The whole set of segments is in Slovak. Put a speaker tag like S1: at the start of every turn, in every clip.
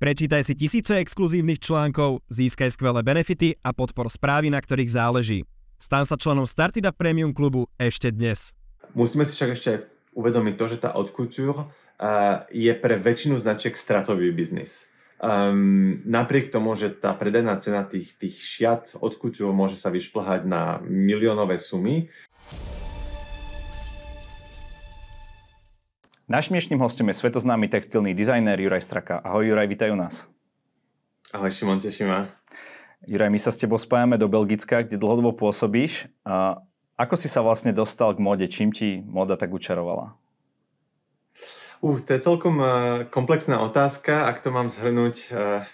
S1: Prečítaj si tisíce exkluzívnych článkov, získaj skvelé benefity a podpor správy, na ktorých záleží. Stan sa členom Startida Premium klubu ešte dnes.
S2: Musíme si však ešte uvedomiť to, že tá haute couture je pre väčšinu značiek stratový biznis. Um, napriek tomu, že tá predajná cena tých, tých šiat od couture môže sa vyšplhať na miliónové sumy,
S3: Našim dnešným hostom je svetoznámy textilný dizajner Juraj Straka. Ahoj Juraj, vítaj u nás.
S2: Ahoj Šimon, teší ma.
S3: Juraj, my sa s tebou spájame do Belgicka, kde dlhodobo pôsobíš. A ako si sa vlastne dostal k móde? Čím ti móda tak učarovala?
S2: Uh, to je celkom uh, komplexná otázka. Ak to mám zhrnúť, uh,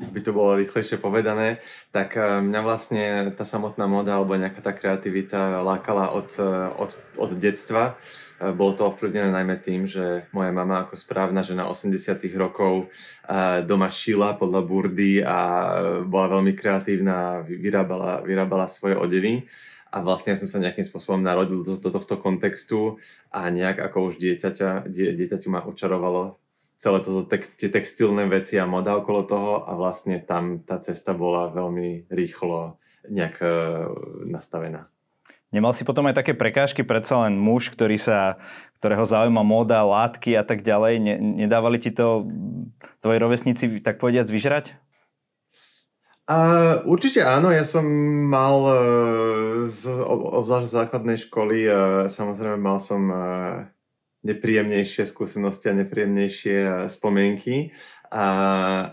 S2: by to bolo rýchlejšie povedané, tak uh, mňa vlastne tá samotná móda alebo nejaká tá kreativita lákala od, uh, od, od detstva. Bolo to ovplyvnené najmä tým, že moja mama ako správna žena 80 rokov doma šila podľa burdy a bola veľmi kreatívna vyrábala, vyrábala svoje odevy. A vlastne ja som sa nejakým spôsobom narodil do, do tohto kontextu a nejak ako už dieťaťa, die, dieťaťu ma očarovalo celé toto tek, tie textilné veci a moda okolo toho a vlastne tam tá cesta bola veľmi rýchlo nejak uh, nastavená.
S3: Nemal si potom aj také prekážky, predsa len muž, ktorý sa, ktorého zaujíma móda, látky a tak ďalej. Ne, nedávali ti to tvoji rovesníci, tak povediať, vyžrať?
S2: Uh, určite áno, ja som mal uh, z, obzvlášť základnej školy, uh, samozrejme mal som uh, nepríjemnejšie skúsenosti a nepríjemnejšie uh, spomienky, a,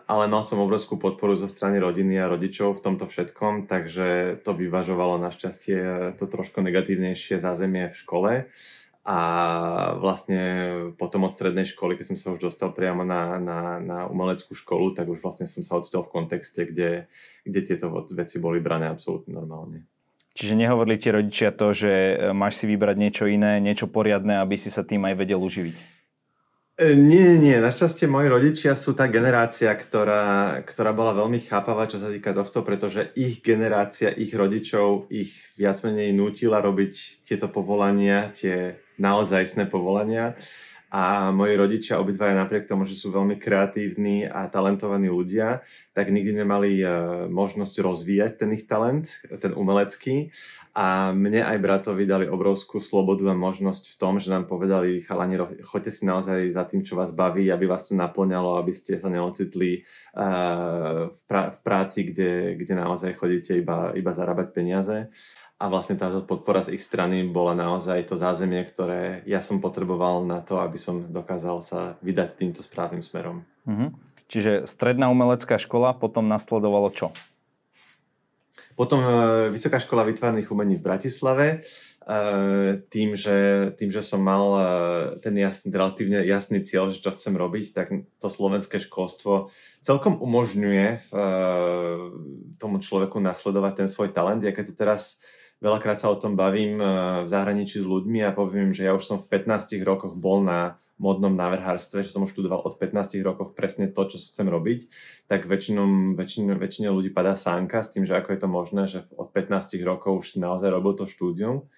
S2: ale mal som obrovskú podporu zo strany rodiny a rodičov v tomto všetkom, takže to vyvažovalo našťastie to trošku negatívnejšie zázemie v škole. A vlastne potom od strednej školy, keď som sa už dostal priamo na, na, na umeleckú školu, tak už vlastne som sa ocitol v kontexte, kde, kde tieto veci boli brané absolútne normálne.
S3: Čiže nehovorili ti rodičia to, že máš si vybrať niečo iné, niečo poriadne, aby si sa tým aj vedel uživiť?
S2: E, nie, nie, našťastie moji rodičia sú tá generácia, ktorá, ktorá bola veľmi chápavá, čo sa týka tohto, pretože ich generácia, ich rodičov ich viac menej nutila robiť tieto povolania, tie naozajstné povolania. A moji rodičia obidvaja napriek tomu, že sú veľmi kreatívni a talentovaní ľudia, tak nikdy nemali e, možnosť rozvíjať ten ich talent, ten umelecký. A mne aj bratovi dali obrovskú slobodu a možnosť v tom, že nám povedali, chalani, choďte si naozaj za tým, čo vás baví, aby vás to naplňalo, aby ste sa neocitli uh, v, pra- v práci, kde, kde naozaj chodíte iba, iba zarábať peniaze. A vlastne táto podpora z ich strany bola naozaj to zázemie, ktoré ja som potreboval na to, aby som dokázal sa vydať týmto správnym smerom.
S3: Uh-huh. Čiže stredná umelecká škola, potom nasledovalo čo?
S2: Potom e, Vysoká škola vytvarných umení v Bratislave, e, tým, že, tým, že som mal e, ten jasný, relatívne jasný cieľ, že čo chcem robiť, tak to slovenské školstvo celkom umožňuje tomu človeku nasledovať ten svoj talent. Ja keď to teraz veľakrát sa o tom bavím v zahraničí s ľuďmi a poviem, že ja už som v 15 rokoch bol na modnom návrhárstve, že som už študoval od 15 rokov presne to, čo chcem robiť, tak väčšine, väčšine ľudí padá sánka s tým, že ako je to možné, že od 15 rokov už si naozaj robil to štúdium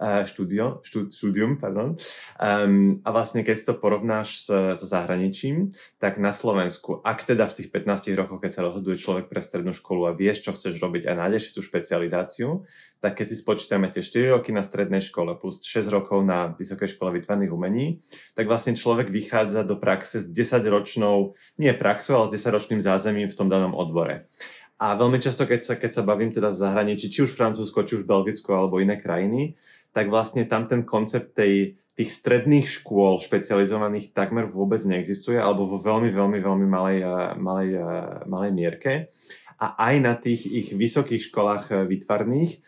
S2: štúdio, štú, štúdium. Pardon. Um, a vlastne keď to porovnáš so, so zahraničím, tak na Slovensku, ak teda v tých 15 rokoch, keď sa rozhoduje človek pre strednú školu a vieš, čo chceš robiť a nájdeš tú špecializáciu, tak keď si spočítame tie 4 roky na strednej škole plus 6 rokov na Vysokej škole vytvarných umení, tak vlastne človek vychádza do praxe s 10-ročnou, nie praxou, ale s 10-ročným zázemím v tom danom odbore. A veľmi často, keď sa, keď sa bavím teda v zahraničí, či už Francúzsko, či už Belgicko alebo iné krajiny, tak vlastne tam ten koncept tej, tých stredných škôl špecializovaných takmer vôbec neexistuje, alebo vo veľmi, veľmi, veľmi malej, eh, malej, eh, malej mierke. A aj na tých ich vysokých školách eh, výtvarných,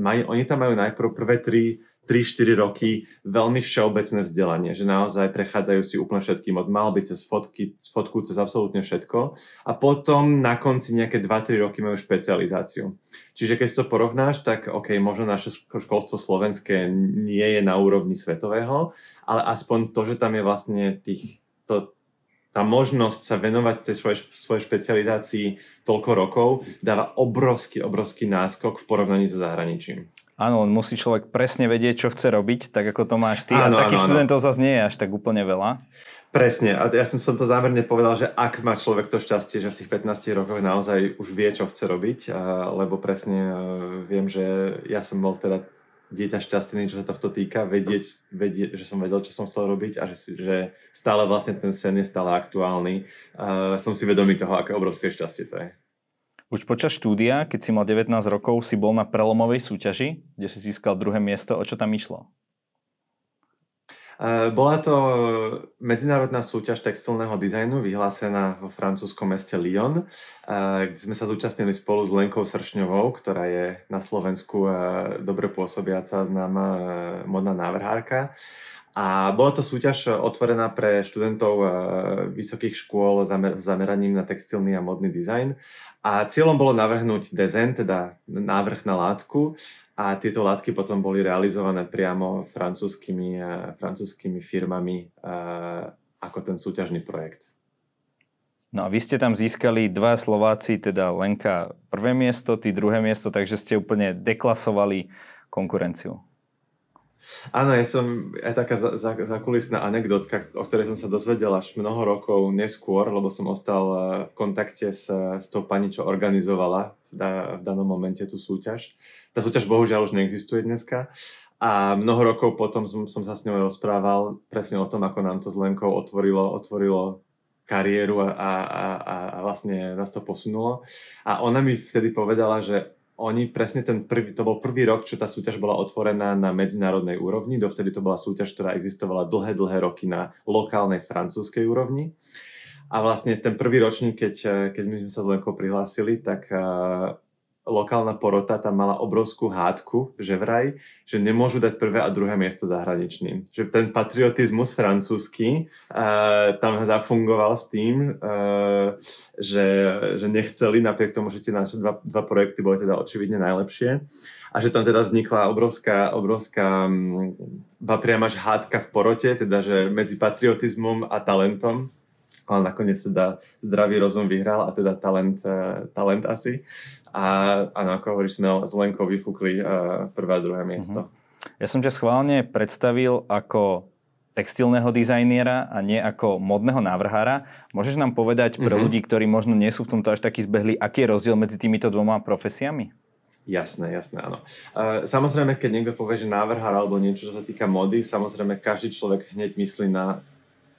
S2: majú, oni tam majú najprv prvé tri 3-4 roky veľmi všeobecné vzdelanie, že naozaj prechádzajú si úplne všetkým od malby cez fotky, fotku cez absolútne všetko a potom na konci nejaké 2-3 roky majú špecializáciu. Čiže keď si to porovnáš, tak OK, možno naše školstvo slovenské nie je na úrovni svetového, ale aspoň to, že tam je vlastne tých, to, tá možnosť sa venovať tej svojej, svojej špecializácii toľko rokov dáva obrovský, obrovský náskok v porovnaní so zahraničím.
S3: Áno, len musí človek presne vedieť, čo chce robiť, tak ako to máš ty. Áno, a takých študentov zase nie je až tak úplne veľa.
S2: Presne, a ja som, som to zámerne povedal, že ak má človek to šťastie, že v tých 15 rokoch naozaj už vie, čo chce robiť, a, lebo presne a, viem, že ja som bol teda dieťa šťastný, čo sa tohto týka, vedieť, vedieť, že som vedel, čo som chcel robiť a že, že stále vlastne ten sen je stále aktuálny. A som si vedomý toho, aké obrovské šťastie to je.
S3: Už počas štúdia, keď si mal 19 rokov, si bol na prelomovej súťaži, kde si získal druhé miesto. O čo tam išlo?
S2: Bola to medzinárodná súťaž textilného dizajnu vyhlásená vo francúzskom meste Lyon, kde sme sa zúčastnili spolu s Lenkou Sršňovou, ktorá je na Slovensku dobre pôsobiaca známa modná návrhárka. A bola to súťaž otvorená pre študentov vysokých škôl s zameraním na textilný a modný dizajn. A cieľom bolo navrhnúť dezen, teda návrh na látku, a tieto látky potom boli realizované priamo francúzskými, eh, francúzskými firmami eh, ako ten súťažný projekt.
S3: No a vy ste tam získali dva Slováci, teda Lenka prvé miesto, ty druhé miesto, takže ste úplne deklasovali konkurenciu.
S2: Áno, ja som aj taká zakulisná za, za anekdotka, o ktorej som sa dozvedel až mnoho rokov neskôr, lebo som ostal eh, v kontakte s, s tou pani, čo organizovala v, da, v danom momente tú súťaž. Tá súťaž bohužiaľ už neexistuje dneska. A mnoho rokov potom som, som sa s ňou rozprával presne o tom, ako nám to s Lenkou otvorilo, otvorilo kariéru a, a, a, a vlastne nás to posunulo. A ona mi vtedy povedala, že oni presne ten prvý, to bol prvý rok, čo tá súťaž bola otvorená na medzinárodnej úrovni, dovtedy to bola súťaž, ktorá existovala dlhé, dlhé roky na lokálnej francúzskej úrovni. A vlastne ten prvý ročník, keď, keď my sme sa s Lenkou prihlásili, tak lokálna porota tam mala obrovskú hádku, že vraj, že nemôžu dať prvé a druhé miesto zahraničným. Že ten patriotizmus francúzsky uh, tam zafungoval s tým, uh, že, že nechceli, napriek tomu, že tie naše dva, dva projekty boli teda očividne najlepšie. A že tam teda vznikla obrovská, obrovská ba priam hádka v porote, teda že medzi patriotizmom a talentom ale nakoniec teda zdravý rozum vyhral a teda talent, uh, talent asi. A áno, ako hovoríš, sme s Lenkou vyfúkli uh, prvé a druhé miesto.
S3: Uh-huh. Ja som ťa schválne predstavil ako textilného dizajniera a nie ako modného návrhára. Môžeš nám povedať pre uh-huh. ľudí, ktorí možno nie sú v tomto až takí zbehli, aký je rozdiel medzi týmito dvoma profesiami?
S2: Jasné, jasné, áno. Uh, samozrejme, keď niekto povie, že návrhár alebo niečo, čo sa týka mody, samozrejme každý človek hneď myslí na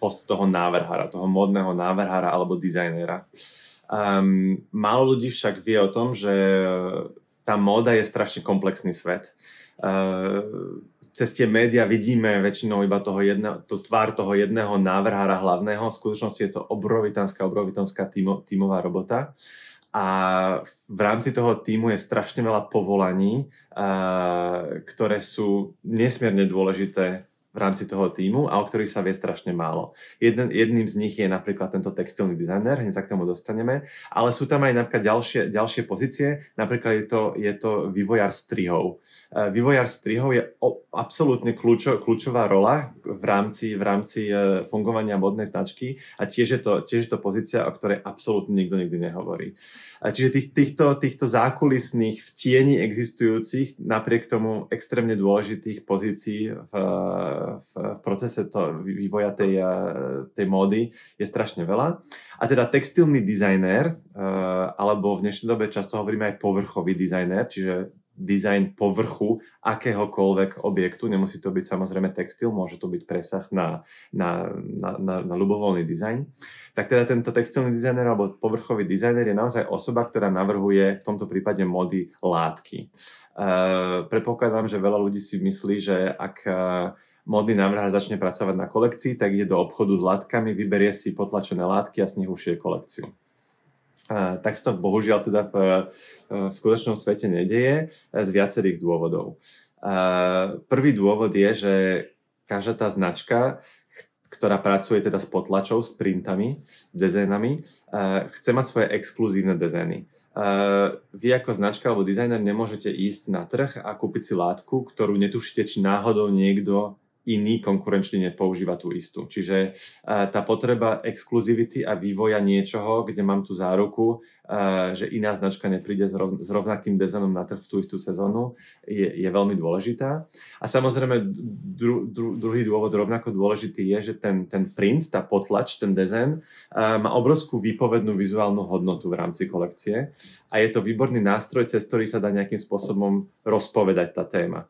S2: post toho návrhára, toho modného návrhára alebo dizajnera. Um, málo ľudí však vie o tom, že tá móda je strašne komplexný svet. Uh, cez tie médiá vidíme väčšinou iba toho jedno, to tvár toho jedného návrhára hlavného. V skutočnosti je to obrovitánska, obrovitánska tímo, tímová robota. A v rámci toho týmu je strašne veľa povolaní, uh, ktoré sú nesmierne dôležité v rámci toho týmu a o ktorých sa vie strašne málo. Jeden, jedným z nich je napríklad tento textilný dizajner, hneď sa k tomu dostaneme, ale sú tam aj napríklad ďalšie, ďalšie pozície, napríklad je to, je to vývojár strihov. E, vývojár strihov je o, absolútne kľúčo, kľúčová rola v rámci, v rámci e, fungovania modnej značky a tiež je, to, tiež je to pozícia, o ktorej absolútne nikto nikdy nehovorí. Čiže tých, týchto, týchto zákulisných v tieni existujúcich, napriek tomu extrémne dôležitých pozícií v, v, v procese to, vývoja tej, tej módy je strašne veľa. A teda textilný dizajner, alebo v dnešnej dobe často hovoríme aj povrchový dizajner, čiže dizajn povrchu akéhokoľvek objektu. Nemusí to byť samozrejme textil, môže to byť presah na, na, na, na, na ľubovoľný dizajn. Tak teda tento textilný dizajner alebo povrchový dizajner je naozaj osoba, ktorá navrhuje v tomto prípade mody látky. Uh, predpokladám, že veľa ľudí si myslí, že ak uh, modný návrhár začne pracovať na kolekcii, tak ide do obchodu s látkami, vyberie si potlačené látky a z nich ušije kolekciu tak sa to bohužiaľ teda v, v skutočnom svete nedeje z viacerých dôvodov. Prvý dôvod je, že každá tá značka, ktorá pracuje teda s potlačou, s printami, dizajnami, chce mať svoje exkluzívne dizajny. Vy ako značka alebo dizajner nemôžete ísť na trh a kúpiť si látku, ktorú netušíte, či náhodou niekto iný konkurenčný nepoužíva tú istú. Čiže tá potreba exkluzivity a vývoja niečoho, kde mám tú záruku, že iná značka nepríde s rovnakým dizajnom na trh v tú istú sezónu, je, je veľmi dôležitá. A samozrejme dru, dru, druhý dôvod rovnako dôležitý je, že ten, ten print, tá potlač, ten dizajn má obrovskú výpovednú vizuálnu hodnotu v rámci kolekcie a je to výborný nástroj, cez ktorý sa dá nejakým spôsobom rozpovedať tá téma.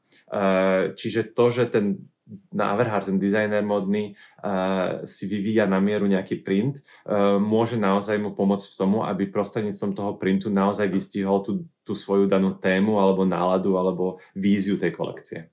S2: Čiže to, že ten návrhár, ten dizajner modný uh, si vyvíja na mieru nejaký print, uh, môže naozaj mu pomôcť v tomu, aby prostredníctvom toho printu naozaj vystihol tú, tú svoju danú tému alebo náladu alebo víziu tej kolekcie.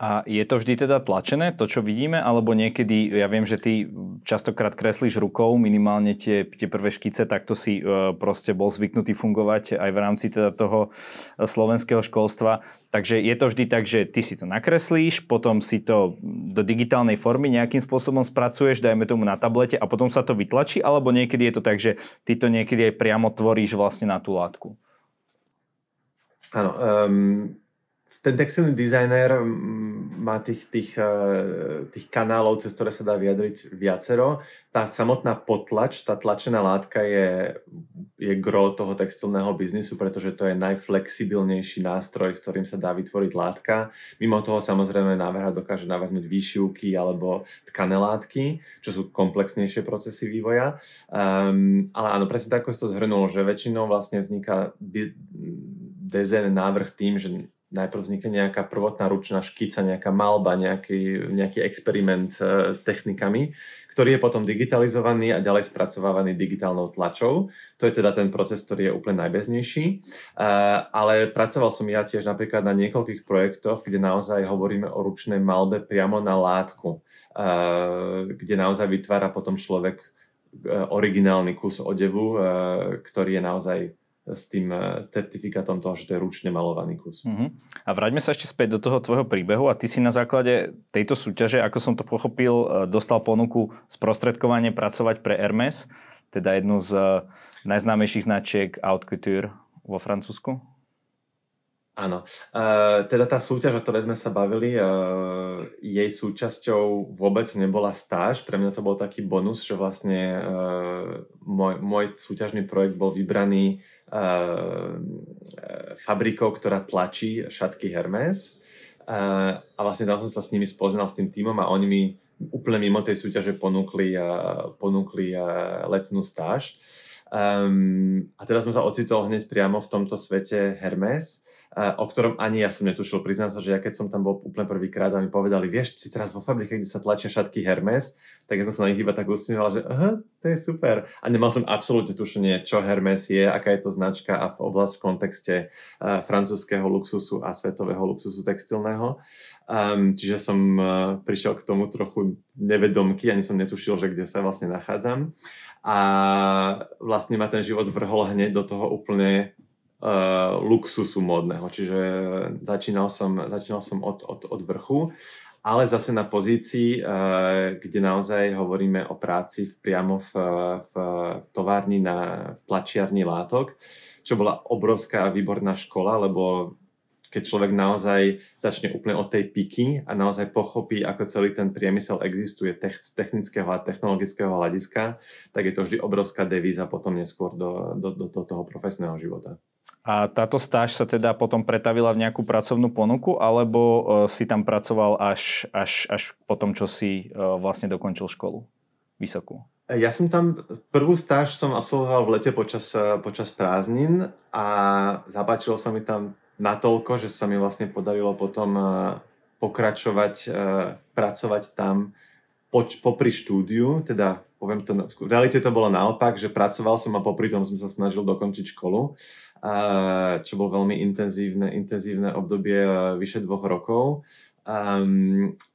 S3: A je to vždy teda tlačené, to čo vidíme, alebo niekedy, ja viem, že ty častokrát kreslíš rukou, minimálne tie, tie prvé škice, takto si e, proste bol zvyknutý fungovať aj v rámci teda toho e, slovenského školstva. Takže je to vždy tak, že ty si to nakreslíš, potom si to do digitálnej formy nejakým spôsobom spracuješ, dajme tomu na tablete a potom sa to vytlačí, alebo niekedy je to tak, že ty to niekedy aj priamo tvoríš vlastne na tú látku.
S2: Áno, um, ten textilný dizajner mm, má tých, tých, eh, tých kanálov, cez ktoré sa dá vyjadriť viacero. Tá samotná potlač, tá tlačená látka je, je gro toho textilného biznisu, pretože to je najflexibilnejší nástroj, s ktorým sa dá vytvoriť látka. Mimo toho samozrejme návrha dokáže navrhnúť výšivky alebo tkané látky, čo sú komplexnejšie procesy vývoja. Um, ale áno, presne tak, ako si to zhrnul, že väčšinou vlastne vzniká dizajn návrh tým, že najprv vznikne nejaká prvotná ručná škica, nejaká malba, nejaký, nejaký experiment e, s technikami, ktorý je potom digitalizovaný a ďalej spracovávaný digitálnou tlačou. To je teda ten proces, ktorý je úplne najbeznejší. E, ale pracoval som ja tiež napríklad na niekoľkých projektoch, kde naozaj hovoríme o ručnej malbe priamo na látku, e, kde naozaj vytvára potom človek originálny kus odevu, ktorý je naozaj s tým eh, certifikátom toho, že to je ručne malovaný kus. Uh-huh.
S3: A vráťme sa ešte späť do toho tvojho príbehu a ty si na základe tejto súťaže, ako som to pochopil, eh, dostal ponuku sprostredkovanie pracovať pre Hermes, teda jednu z eh, najznámejších značiek Haute Couture vo Francúzsku.
S2: Áno. Uh, teda tá súťaž, o ktorej sme sa bavili, uh, jej súčasťou vôbec nebola stáž. Pre mňa to bol taký bonus, že vlastne uh, môj, môj súťažný projekt bol vybraný fabrikou, ktorá tlačí šatky Hermes. A vlastne tam som sa s nimi spoznal, s tým týmom a oni mi úplne mimo tej súťaže ponúkli, ponúkli letnú stáž. Um, a teraz som sa ocitol hneď priamo v tomto svete Hermes o ktorom ani ja som netušil. Priznám sa, že ja keď som tam bol úplne prvýkrát a mi povedali, vieš, si teraz vo fabrike, kde sa tlačia šatky Hermes, tak ja som sa na nich iba tak usmieval, že aha, to je super. A nemal som absolútne tušenie, čo Hermes je, aká je to značka a v oblasti v kontexte uh, francúzského luxusu a svetového luxusu textilného. Um, čiže som uh, prišiel k tomu trochu nevedomky, ani som netušil, že kde sa vlastne nachádzam. A vlastne ma ten život vrhol hneď do toho úplne uh, luxusu módneho. Čiže začínal som, začínal som od, od, od vrchu, ale zase na pozícii, uh, kde naozaj hovoríme o práci priamo v, v, v továrni na v tlačiarni látok, čo bola obrovská a výborná škola, lebo keď človek naozaj začne úplne od tej piky a naozaj pochopí, ako celý ten priemysel existuje z technického a technologického hľadiska, tak je to vždy obrovská devíza potom neskôr do, do, do, do toho profesného života.
S3: A táto stáž sa teda potom pretavila v nejakú pracovnú ponuku, alebo uh, si tam pracoval až, až, až po tom, čo si uh, vlastne dokončil školu vysokú?
S2: Ja som tam, prvú stáž som absolvoval v lete počas, počas prázdnin a zapáčilo sa mi tam natoľko, že sa mi vlastne podarilo potom pokračovať, pracovať tam poč, popri štúdiu, teda poviem to, v realite to bolo naopak, že pracoval som a popri tom som sa snažil dokončiť školu čo bol veľmi intenzívne, intenzívne obdobie vyše dvoch rokov.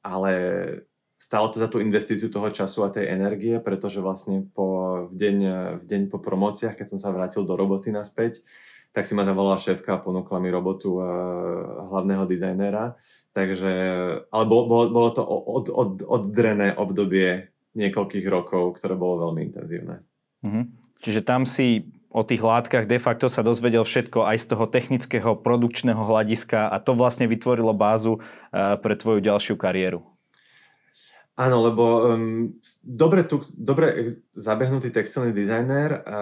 S2: Ale stalo to za tú investíciu toho času a tej energie, pretože vlastne po, v, deň, v deň po promóciách, keď som sa vrátil do roboty naspäť, tak si ma zavolala šéfka a ponúkla mi robotu hlavného dizajnéra. Takže, ale bolo, bolo, bolo to od, od, oddrené obdobie niekoľkých rokov, ktoré bolo veľmi intenzívne.
S3: Mm-hmm. Čiže tam si o tých látkach de facto sa dozvedel všetko aj z toho technického, produkčného hľadiska a to vlastne vytvorilo bázu eh, pre tvoju ďalšiu kariéru.
S2: Áno, lebo um, dobre, tu, dobre zabehnutý textilný dizajner a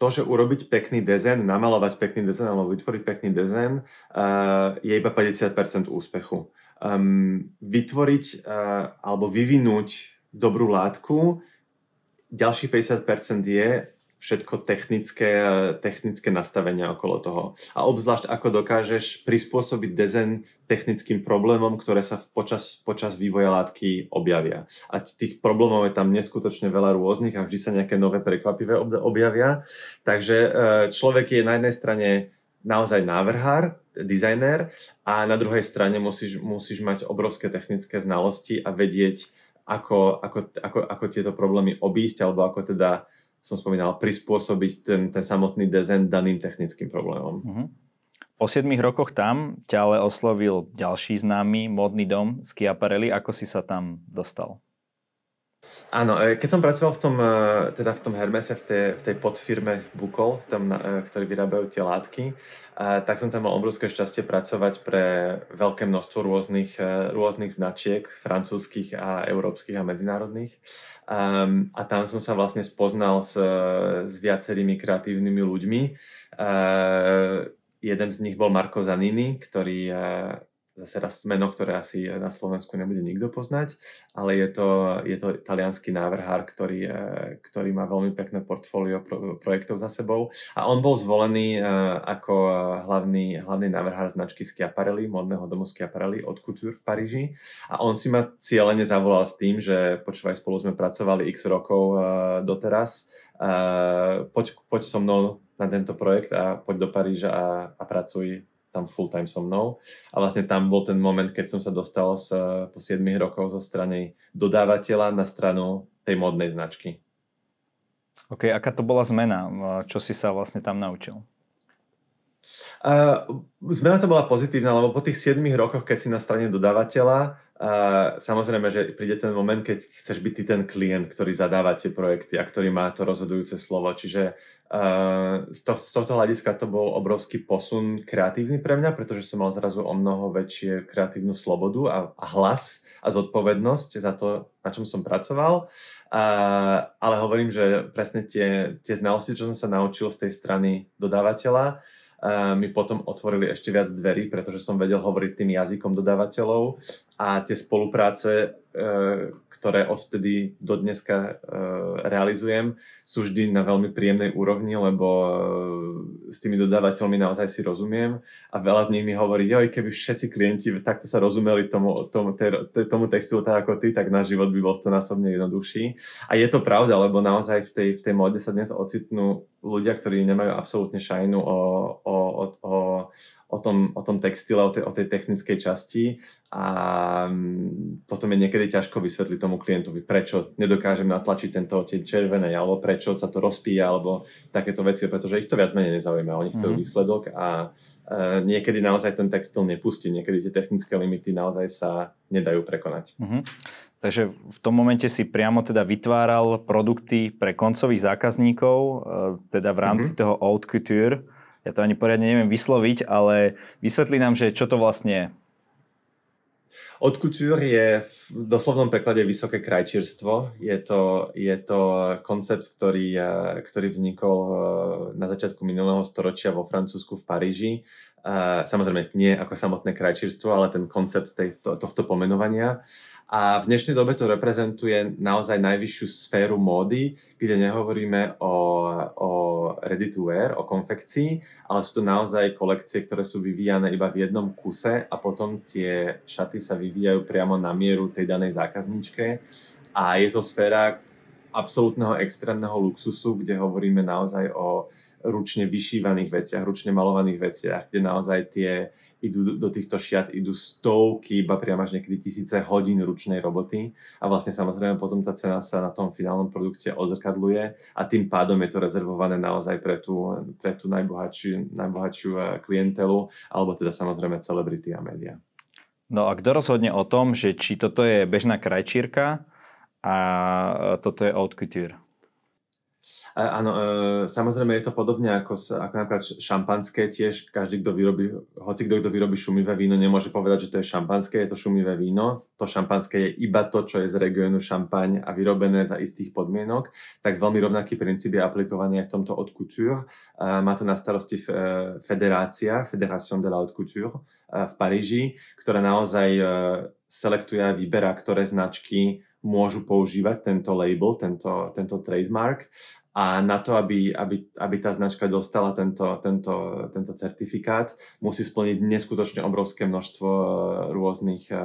S2: to, že urobiť pekný dezen, namalovať pekný dezen alebo vytvoriť pekný dezen uh, je iba 50% úspechu. Um, vytvoriť uh, alebo vyvinúť dobrú látku, ďalších 50% je všetko technické, technické nastavenia okolo toho. A obzvlášť ako dokážeš prispôsobiť dezen technickým problémom, ktoré sa počas, počas vývoja látky objavia. A tých problémov je tam neskutočne veľa rôznych a vždy sa nejaké nové prekvapivé objavia. Takže e, človek je na jednej strane naozaj návrhár, dizajner a na druhej strane musíš, musíš mať obrovské technické znalosti a vedieť, ako, ako, ako, ako tieto problémy obísť alebo ako teda som spomínal, prispôsobiť ten, ten samotný dizajn daným technickým problémom. Uh-huh.
S3: Po 7 rokoch tam ťa ale oslovil ďalší známy módny dom Schiaparelli. Ako si sa tam dostal?
S2: Áno, e, keď som pracoval v tom, e, teda v tom Hermese, v tej, v tej podfirme Bukol, v tom, e, ktorý vyrábajú tie látky, tak som tam mal obrovské šťastie pracovať pre veľké množstvo rôznych, rôznych značiek, francúzskych a európskych a medzinárodných. Um, a tam som sa vlastne spoznal s, s viacerými kreatívnymi ľuďmi. Uh, jeden z nich bol Marco Zanini, ktorý zase raz meno, ktoré asi na Slovensku nebude nikto poznať, ale je to, je to talianský návrhár, ktorý, e, ktorý má veľmi pekné portfólio pro, projektov za sebou. A on bol zvolený e, ako hlavný, hlavný návrhár značky Schiaparelli, modného domu Schiaparelli od Couture v Paríži. A on si ma cieľene zavolal s tým, že počúvaj, spolu sme pracovali x rokov e, doteraz, poď, poď so mnou na tento projekt a poď do Paríža a, a pracuj tam full time so mnou. A vlastne tam bol ten moment, keď som sa dostal z, po 7 rokov zo strany dodávateľa na stranu tej modnej značky.
S3: OK, aká to bola zmena? Čo si sa vlastne tam naučil?
S2: Uh, zmena to bola pozitívna, lebo po tých 7 rokoch, keď si na strane dodávateľa, uh, samozrejme, že príde ten moment, keď chceš byť ty ten klient, ktorý zadáva tie projekty a ktorý má to rozhodujúce slovo. Čiže Uh, z, to, z tohto hľadiska to bol obrovský posun kreatívny pre mňa, pretože som mal zrazu o mnoho väčšie kreatívnu slobodu a, a hlas a zodpovednosť za to, na čom som pracoval. Uh, ale hovorím, že presne tie, tie znalosti, čo som sa naučil z tej strany dodávateľa, mi potom otvorili ešte viac dverí, pretože som vedel hovoriť tým jazykom dodávateľov a tie spolupráce E, ktoré odvtedy do dneska e, realizujem, sú vždy na veľmi príjemnej úrovni, lebo e, s tými dodávateľmi naozaj si rozumiem a veľa z nich mi hovorí, joj, keby všetci klienti takto sa rozumeli tomu, tomu, tomu textilu tak ako ty, tak náš život by bol stonásobne jednoduchší. A je to pravda, lebo naozaj v tej, v tej móde sa dnes ocitnú ľudia, ktorí nemajú absolútne šajnu o, o, o, o o tom, o tom textile, o tej, o tej technickej časti a mm, potom je niekedy ťažko vysvetliť tomu klientovi, prečo nedokážem natlačiť tento tie červené, alebo prečo sa to rozpíja, alebo takéto veci, pretože ich to viac menej nezaujíma. Oni chcú mm-hmm. výsledok a e, niekedy naozaj ten textil nepustí, niekedy tie technické limity naozaj sa nedajú prekonať.
S3: Mm-hmm. Takže v tom momente si priamo teda vytváral produkty pre koncových zákazníkov, e, teda v rámci mm-hmm. toho haute couture ja to ani poriadne neviem vysloviť, ale vysvetli nám, že čo to vlastne je.
S2: Haute couture je v doslovnom preklade vysoké krajčírstvo. Je to, je to koncept, ktorý, eh, ktorý vznikol eh, na začiatku minulého storočia vo Francúzsku v Paríži. Samozrejme nie ako samotné krajčírstvo, ale ten koncept tejto, tohto pomenovania. A v dnešnej dobe to reprezentuje naozaj najvyššiu sféru módy, kde nehovoríme o, o ready to wear, o konfekcii, ale sú to naozaj kolekcie, ktoré sú vyvíjane iba v jednom kuse a potom tie šaty sa vyvíjajú priamo na mieru tej danej zákazničke. A je to sféra absolútneho extrémneho luxusu, kde hovoríme naozaj o ručne vyšívaných veciach, ručne malovaných veciach, kde naozaj tie idú do týchto šiat, idú stovky, iba priam až niekedy tisíce hodín ručnej roboty a vlastne samozrejme potom tá cena sa na tom finálnom produkte ozrkadluje a tým pádom je to rezervované naozaj pre tú, pre tú najbohatšiu, najbohatšiu eh, klientelu alebo teda samozrejme celebrity a média.
S3: No a kto rozhodne o tom, že či toto je bežná krajčírka a toto je haute couture?
S2: Áno, e, samozrejme je to podobne ako, ako napríklad šampanské tiež. Každý, kto vyrobí, hoci kto, kto vyrobí šumivé víno, nemôže povedať, že to je šampanské, je to šumivé víno. To šampanské je iba to, čo je z regiónu šampaň a vyrobené za istých podmienok. Tak veľmi rovnaký princíp je aplikovaný aj v tomto haute couture. Má to na starosti e, federácia, Fédération de la haute couture e, v Paríži, ktorá naozaj selektuje a vyberá, ktoré značky môžu používať tento label, tento, tento trademark a na to, aby, aby, aby tá značka dostala tento, tento, tento certifikát, musí splniť neskutočne obrovské množstvo rôznych, eh,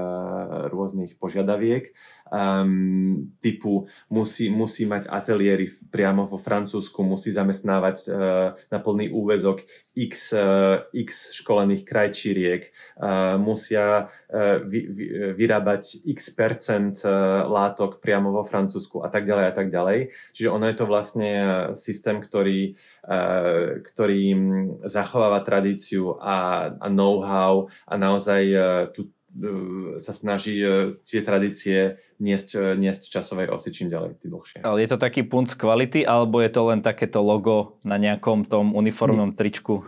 S2: rôznych požiadaviek um, typu musí, musí mať ateliéry priamo vo Francúzsku, musí zamestnávať uh, na plný úvezok x, uh, x školených krajčíriek, uh, musia uh, vy, vy, vyrábať x percent uh, látok priamo vo Francúzsku a tak ďalej a tak ďalej. Čiže ono je to vlastne systém, ktorý, uh, ktorý zachováva tradíciu a, a know-how a naozaj uh, tú sa snaží e, tie tradície niesť, e, niesť časovej osy čím ďalej, tým dlhšie.
S3: Ale je to taký punt z kvality, alebo je to len takéto logo na nejakom tom uniformnom tričku?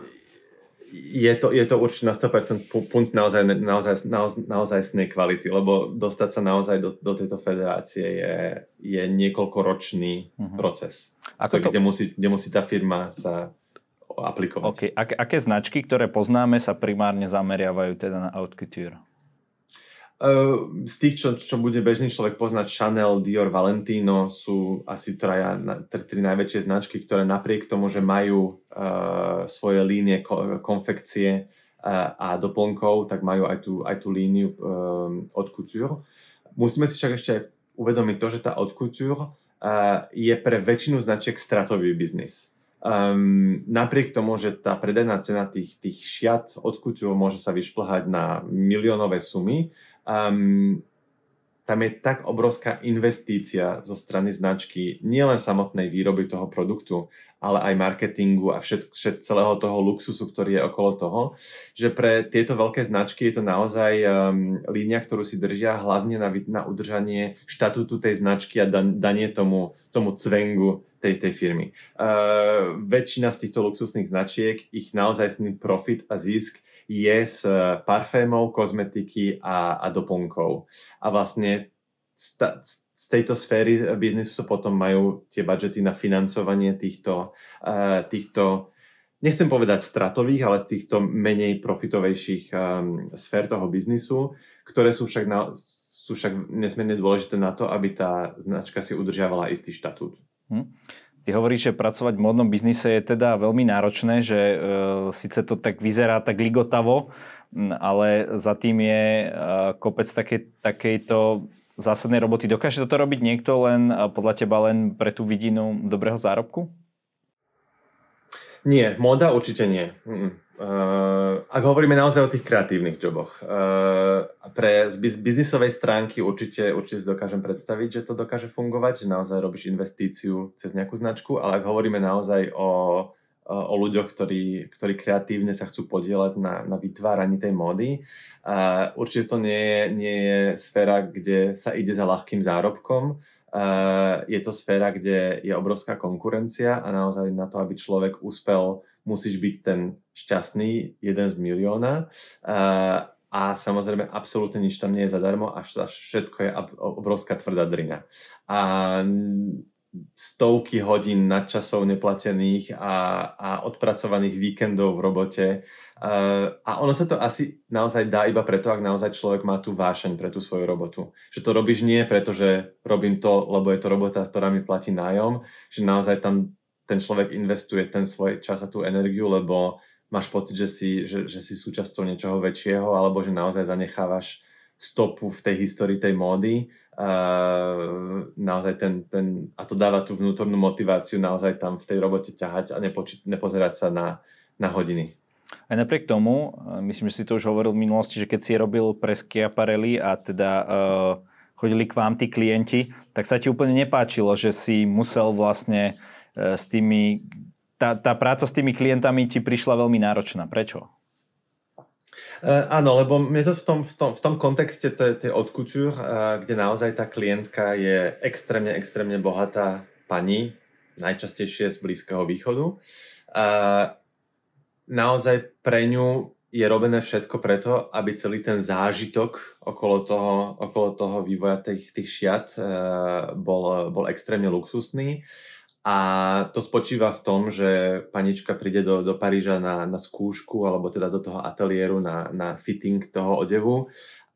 S2: Je to, je to určite na 100% punt naozaj, naozaj, naozaj, naozaj snej kvality, lebo dostať sa naozaj do, do tejto federácie je, je niekoľkoročný uh-huh. proces, Ako to... kde, musí, kde musí tá firma sa aplikovať.
S3: Okay. Ak, aké značky, ktoré poznáme, sa primárne zameriavajú teda na haute couture?
S2: Z tých, čo, čo bude bežný človek poznať, Chanel, Dior, Valentino sú asi traja, tri, najväčšie značky, ktoré napriek tomu, že majú uh, svoje línie ko, konfekcie uh, a doplnkov, tak majú aj tú, aj tú líniu um, od couture. Musíme si však ešte uvedomiť to, že tá od couture uh, je pre väčšinu značiek stratový biznis. Um, napriek tomu, že tá predajná cena tých, tých šiat od couture môže sa vyšplhať na miliónové sumy, um, tam je tak obrovská investícia zo strany značky, nielen samotnej výroby toho produktu, ale aj marketingu a všet, všet celého toho luxusu, ktorý je okolo toho, že pre tieto veľké značky je to naozaj um, línia, ktorú si držia hlavne na, na udržanie štatútu tej značky a dan, danie tomu, tomu cvengu tej, tej firmy. Uh, väčšina z týchto luxusných značiek, ich naozaj profit a zisk je z parfémov, kozmetiky a, a doplnkov. A vlastne z tejto sféry biznisu potom majú tie budžety na financovanie týchto, týchto nechcem povedať stratových, ale týchto menej profitovejších um, sfér toho biznisu, ktoré sú však, na, sú však nesmierne dôležité na to, aby tá značka si udržiavala istý štatút. Hm.
S3: Ty hovoríš, že pracovať v modnom biznise je teda veľmi náročné, že e, síce to tak vyzerá tak ligotavo, ale za tým je e, kopec takej, takejto zásadnej roboty. Dokáže toto robiť niekto len podľa teba len pre tú vidinu dobrého zárobku?
S2: Nie, moda určite nie. Uh, ak hovoríme naozaj o tých kreatívnych joboch, uh, pre z biznisovej stránky určite, určite si dokážem predstaviť, že to dokáže fungovať, že naozaj robíš investíciu cez nejakú značku, ale ak hovoríme naozaj o, o ľuďoch, ktorí, ktorí kreatívne sa chcú podielať na, na vytváraní tej módy, uh, určite to nie je, nie je sféra, kde sa ide za ľahkým zárobkom, je to sféra, kde je obrovská konkurencia a naozaj na to, aby človek úspel musíš byť ten šťastný, jeden z milióna. A, a samozrejme absolútne nič tam nie je zadarmo a všetko je obrovská tvrdá drina. A stovky hodín nadčasov neplatených a, a odpracovaných víkendov v robote. A ono sa to asi naozaj dá iba preto, ak naozaj človek má tú vášeň pre tú svoju robotu. Že to robíš nie preto, že robím to, lebo je to robota, ktorá mi platí nájom, že naozaj tam ten človek investuje ten svoj čas a tú energiu, lebo máš pocit, že si, že, že si súčasťou niečoho väčšieho, alebo že naozaj zanechávaš stopu v tej histórii tej módy. Uh, naozaj ten, ten, a to dáva tú vnútornú motiváciu naozaj tam v tej robote ťahať a nepoči, nepozerať sa na, na hodiny.
S3: Aj napriek tomu, myslím, že si to už hovoril v minulosti, že keď si robil pre Schiaparelli a teda uh, chodili k vám tí klienti, tak sa ti úplne nepáčilo, že si musel vlastne E, s tými, tá, tá práca s tými klientami ti prišla veľmi náročná. Prečo?
S2: Uh, áno, lebo mne to v tom, v tom, v tom kontexte tej, tej od couture, uh, kde naozaj tá klientka je extrémne, extrémne bohatá pani, najčastejšie z Blízkeho východu. Uh, naozaj pre ňu je robené všetko preto, aby celý ten zážitok okolo toho, okolo toho vývoja tých, tých šiat bol, bol extrémne luxusný. A to spočíva v tom, že panička príde do, do Paríža na, na skúšku alebo teda do toho ateliéru na, na fitting toho odevu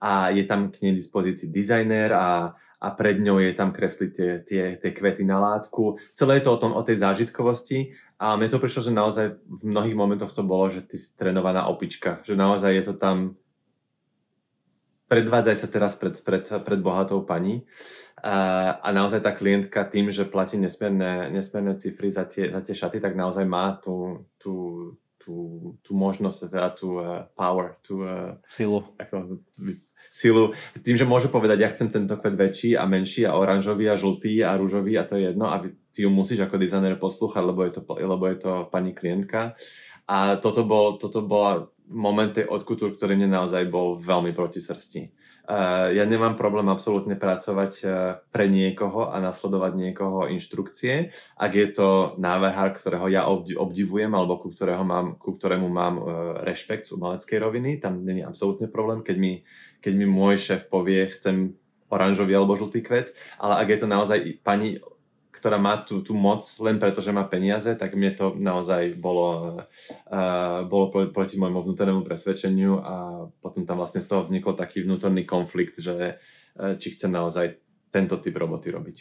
S2: a je tam k nej dispozícii dizajner a, a pred ňou je tam kresliť tie, tie, tie kvety na látku. Celé je to o, tom, o tej zážitkovosti a mne to prišlo, že naozaj v mnohých momentoch to bolo, že ty si trénovaná opička, že naozaj je to tam predvádzaj sa teraz pred, pred, pred bohatou pani a, a naozaj tá klientka tým, že platí nesmierne, nesmierne cifry za tie, za tie šaty, tak naozaj má tú, tú, tú, tú možnosť, teda tú uh, power, tú uh,
S3: silu.
S2: Ako, silu. Tým, že môže povedať, ja chcem tento kvet väčší a menší a oranžový a žltý a rúžový a to je jedno a ty ju musíš ako dizajner poslúchať, lebo je to, lebo je to pani klientka. A toto bol, toto bola moment tej odkutúr, ktorý mne naozaj bol veľmi proti srsti. Uh, ja nemám problém absolútne pracovať uh, pre niekoho a nasledovať niekoho inštrukcie, ak je to návrhár, ktorého ja obdivujem alebo ku, ktorého mám, ku ktorému mám uh, rešpekt z umeleckej roviny, tam není absolútne problém, keď mi, keď mi môj šéf povie, chcem oranžový alebo žltý kvet, ale ak je to naozaj pani ktorá má tú, tú moc len preto, že má peniaze, tak mne to naozaj bolo, uh, bolo proti môjmu vnútornému presvedčeniu a potom tam vlastne z toho vznikol taký vnútorný konflikt, že uh, či chcem naozaj tento typ roboty robiť.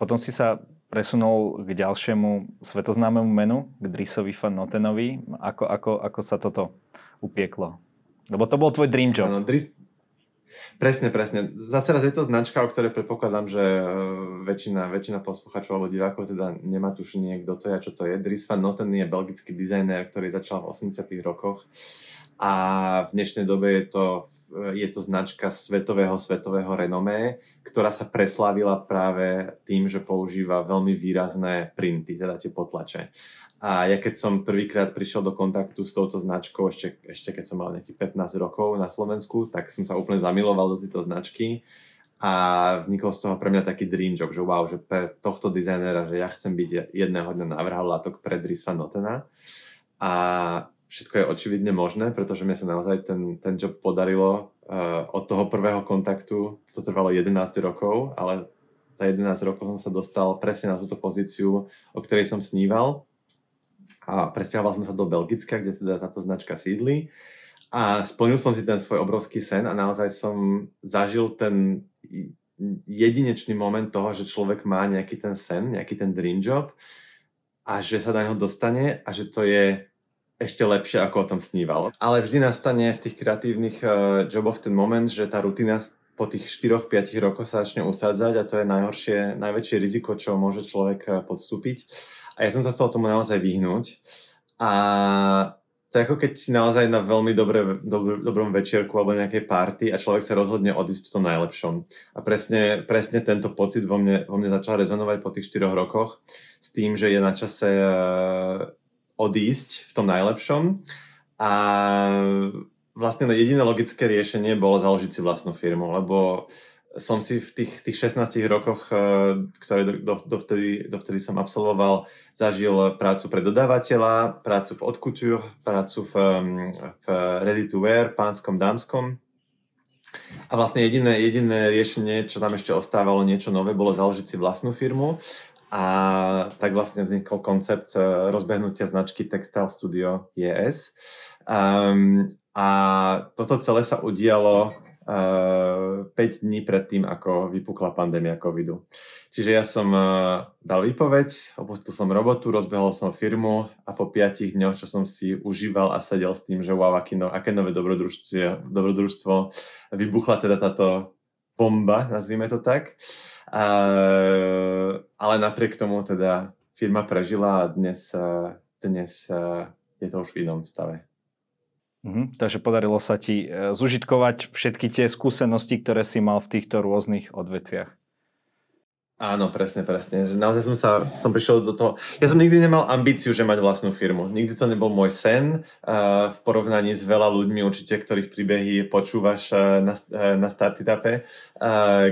S3: Potom si sa presunul k ďalšiemu svetoznámemu menu, k Drisovi Van Notenovi. Ako, ako, ako sa toto upieklo? Lebo to bol tvoj dream job.
S2: Ano, Dries, Presne, presne. Zase raz je to značka, o ktorej predpokladám, že e, väčšina, väčšina posluchačov alebo divákov teda nemá tušenie, kto to je a čo to je. Dries van Noten je belgický dizajner, ktorý začal v 80 rokoch a v dnešnej dobe je to, je to značka svetového, svetového renomé, ktorá sa preslávila práve tým, že používa veľmi výrazné printy, teda tie potlače. A ja keď som prvýkrát prišiel do kontaktu s touto značkou, ešte, ešte keď som mal nejakých 15 rokov na Slovensku, tak som sa úplne zamiloval do tejto značky. A vznikol z toho pre mňa taký dream job, že wow, že pre tohto dizajnera, že ja chcem byť jedného dňa návrhal látok pre Dries van Notena a všetko je očividne možné, pretože mi sa naozaj ten, ten job podarilo uh, od toho prvého kontaktu, to trvalo 11 rokov, ale za 11 rokov som sa dostal presne na túto pozíciu, o ktorej som sníval a presťahoval som sa do Belgicka, kde teda táto značka sídli a splnil som si ten svoj obrovský sen a naozaj som zažil ten jedinečný moment toho, že človek má nejaký ten sen, nejaký ten dream job a že sa na neho dostane a že to je ešte lepšie, ako o tom sníval. Ale vždy nastane v tých kreatívnych uh, joboch ten moment, že tá rutina po tých 4-5 rokoch sa začne usádzať a to je najhoršie, najväčšie riziko, čo môže človek eh, podstúpiť. A ja som sa chcel tomu naozaj vyhnúť. A to je ako keď si naozaj na veľmi dobré, dobr, dobrom večierku alebo nejakej party a človek sa rozhodne odísť v tom najlepšom. A presne, presne tento pocit vo mne, vo mne začal rezonovať po tých 4 rokoch s tým, že je na čase uh, odísť v tom najlepšom. A vlastne jediné logické riešenie bolo založiť si vlastnú firmu, lebo som si v tých, tých 16 rokoch, eh, ktoré do, do, dovtedy, dovtedy som absolvoval, zažil prácu pre dodávateľa, prácu v odkuture, prácu v, v ready to wear, pánskom, dámskom. A vlastne jediné, jediné riešenie, čo tam ešte ostávalo niečo nové, bolo založiť si vlastnú firmu. A tak vlastne vznikol koncept eh, rozbehnutia značky Textile Studio ES. Um, a toto celé sa udialo 5 dní pred tým, ako vypukla pandémia covidu. Čiže ja som dal výpoveď, opustil som robotu, rozbehol som firmu a po 5 dňoch, čo som si užíval a sedel s tým, že wow, aký no, aké nové dobrodružstvo, dobrodružstvo, vybuchla teda táto bomba, nazvime to tak. A, ale napriek tomu teda firma prežila a dnes, dnes je to už v inom stave.
S3: Mhm, takže podarilo sa ti e, zužitkovať všetky tie skúsenosti, ktoré si mal v týchto rôznych odvetviach.
S2: Áno, presne, presne. Že naozaj som sa, som prišiel do toho, ja som nikdy nemal ambíciu, že mať vlastnú firmu. Nikdy to nebol môj sen. Uh, v porovnaní s veľa ľuďmi určite, ktorých príbehy počúvaš uh, na, uh, na startupe,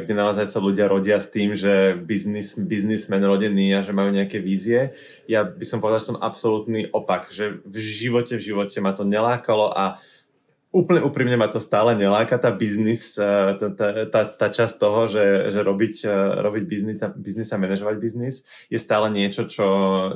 S2: kde naozaj sa ľudia rodia s tým, že biznis, biznismen rodený a že majú nejaké vízie. Ja by som povedal, že som absolútny opak, že v živote, v živote ma to nelákalo a úplne úprimne ma to stále neláka, tá biznis, eh, tá, tá, tá, tá časť toho, že, že robiť, eh, robiť biznis, biznis a manažovať biznis je stále niečo, čo,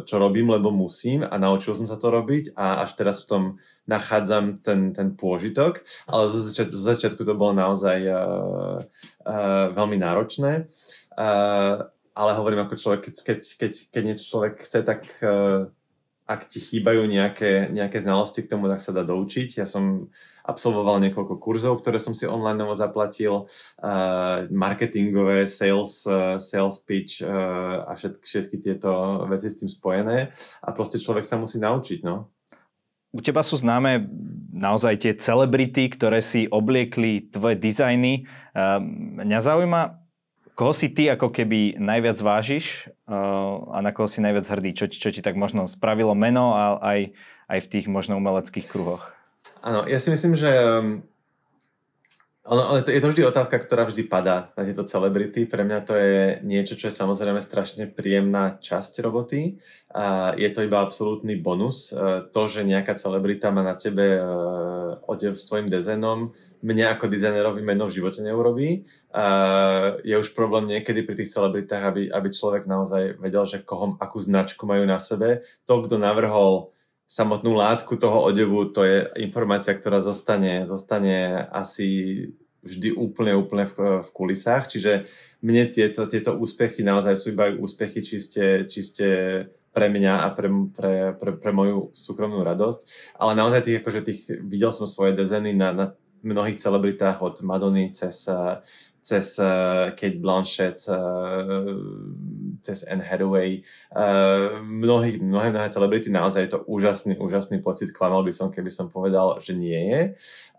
S2: čo robím, lebo musím a naučil som sa to robiť a až teraz v tom nachádzam ten, ten pôžitok, ale zo začiatku, zo začiatku to bolo naozaj uh, uh, veľmi náročné. Uh, ale hovorím ako človek, keď, keď, keď, keď niečo človek chce, tak uh, ak ti chýbajú nejaké, nejaké znalosti k tomu, tak sa dá doučiť. Ja som absolvoval niekoľko kurzov, ktoré som si online zaplatil, uh, marketingové, sales, uh, sales pitch uh, a všetky, všetky tieto veci s tým spojené a proste človek sa musí naučiť, no.
S3: U teba sú známe naozaj tie celebrity, ktoré si obliekli tvoje dizajny. Uh, mňa zaujíma, koho si ty ako keby najviac vážiš uh, a na koho si najviac hrdý? Čo, čo ti tak možno spravilo meno a aj, aj v tých možno umeleckých kruhoch?
S2: Áno, ja si myslím, že um, ono, ono, je to vždy otázka, ktorá vždy padá na tieto celebrity. Pre mňa to je niečo, čo je samozrejme strašne príjemná časť roboty. A je to iba absolútny bonus. E, to, že nejaká celebrita má na tebe e, odev s tvojim dizajnom, mne ako dizajnerovi meno v živote neurobí. A je už problém niekedy pri tých celebritách, aby, aby človek naozaj vedel, že koho, akú značku majú na sebe. To, kto navrhol samotnú látku toho odevu, to je informácia, ktorá zostane, zostane asi vždy úplne, úplne v, v kulisách. Čiže mne tieto, tieto úspechy naozaj sú iba úspechy čiste, čiste pre mňa a pre, pre, pre, pre moju súkromnú radosť. Ale naozaj tých, akože tých, videl som svoje dezeny na, na mnohých celebritách od Madony cez cez uh, Kate Blanchett, uh, cez Anne Hathaway, uh, mnohé, mnohé, celebrity, naozaj je to úžasný, úžasný pocit, klamal by som, keby som povedal, že nie je.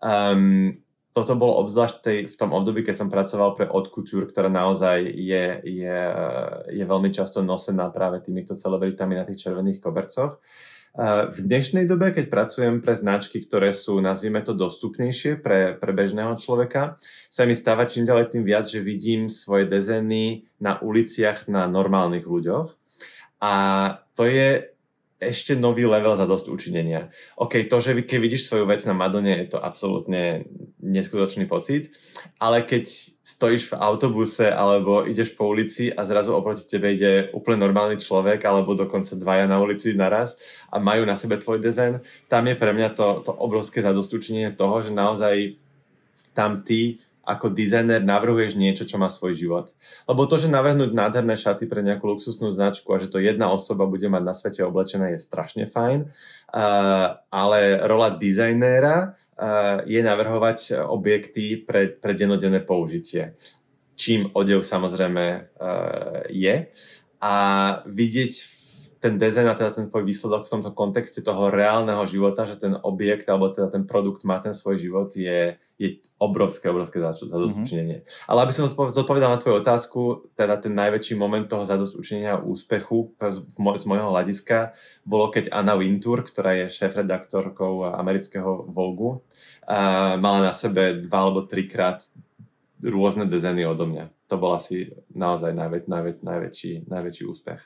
S2: Um, toto bolo obzvlášť tej, v tom období, keď som pracoval pre Haute Couture, ktorá naozaj je, je, je veľmi často nosená práve týmito celebritami na tých červených kobercoch. V dnešnej dobe, keď pracujem pre značky, ktoré sú, nazvime to, dostupnejšie pre, pre bežného človeka, sa mi stáva čím ďalej tým viac, že vidím svoje dezeny na uliciach na normálnych ľuďoch. A to je ešte nový level za dosť učinenia. OK, to, že keď vidíš svoju vec na Madone, je to absolútne neskutočný pocit, ale keď stojíš v autobuse alebo ideš po ulici a zrazu oproti tebe ide úplne normálny človek alebo dokonca dvaja na ulici naraz a majú na sebe tvoj dizajn, tam je pre mňa to, to obrovské zadostúčenie toho, že naozaj tam ty ako dizajner navrhuješ niečo, čo má svoj život. Lebo to, že navrhnúť nádherné šaty pre nejakú luxusnú značku a že to jedna osoba bude mať na svete oblečené je strašne fajn, uh, ale rola dizajnéra uh, je navrhovať objekty pre, pre denodenné použitie. Čím odev samozrejme uh, je. A vidieť ten dizajn a teda ten tvoj výsledok v tomto kontexte toho reálneho života, že ten objekt alebo teda ten produkt má ten svoj život, je, je obrovské, obrovské zadostučinenie. Mm-hmm. Ale aby som zodpovedal na tvoju otázku, teda ten najväčší moment toho zadostučinenia a úspechu z môjho hľadiska bolo, keď Anna Wintour, ktorá je šéf-redaktorkou amerického Vogue, mala na sebe dva alebo trikrát rôzne dizajny odo mňa. To bol asi naozaj najväč, najväč, najväčší, najväčší úspech.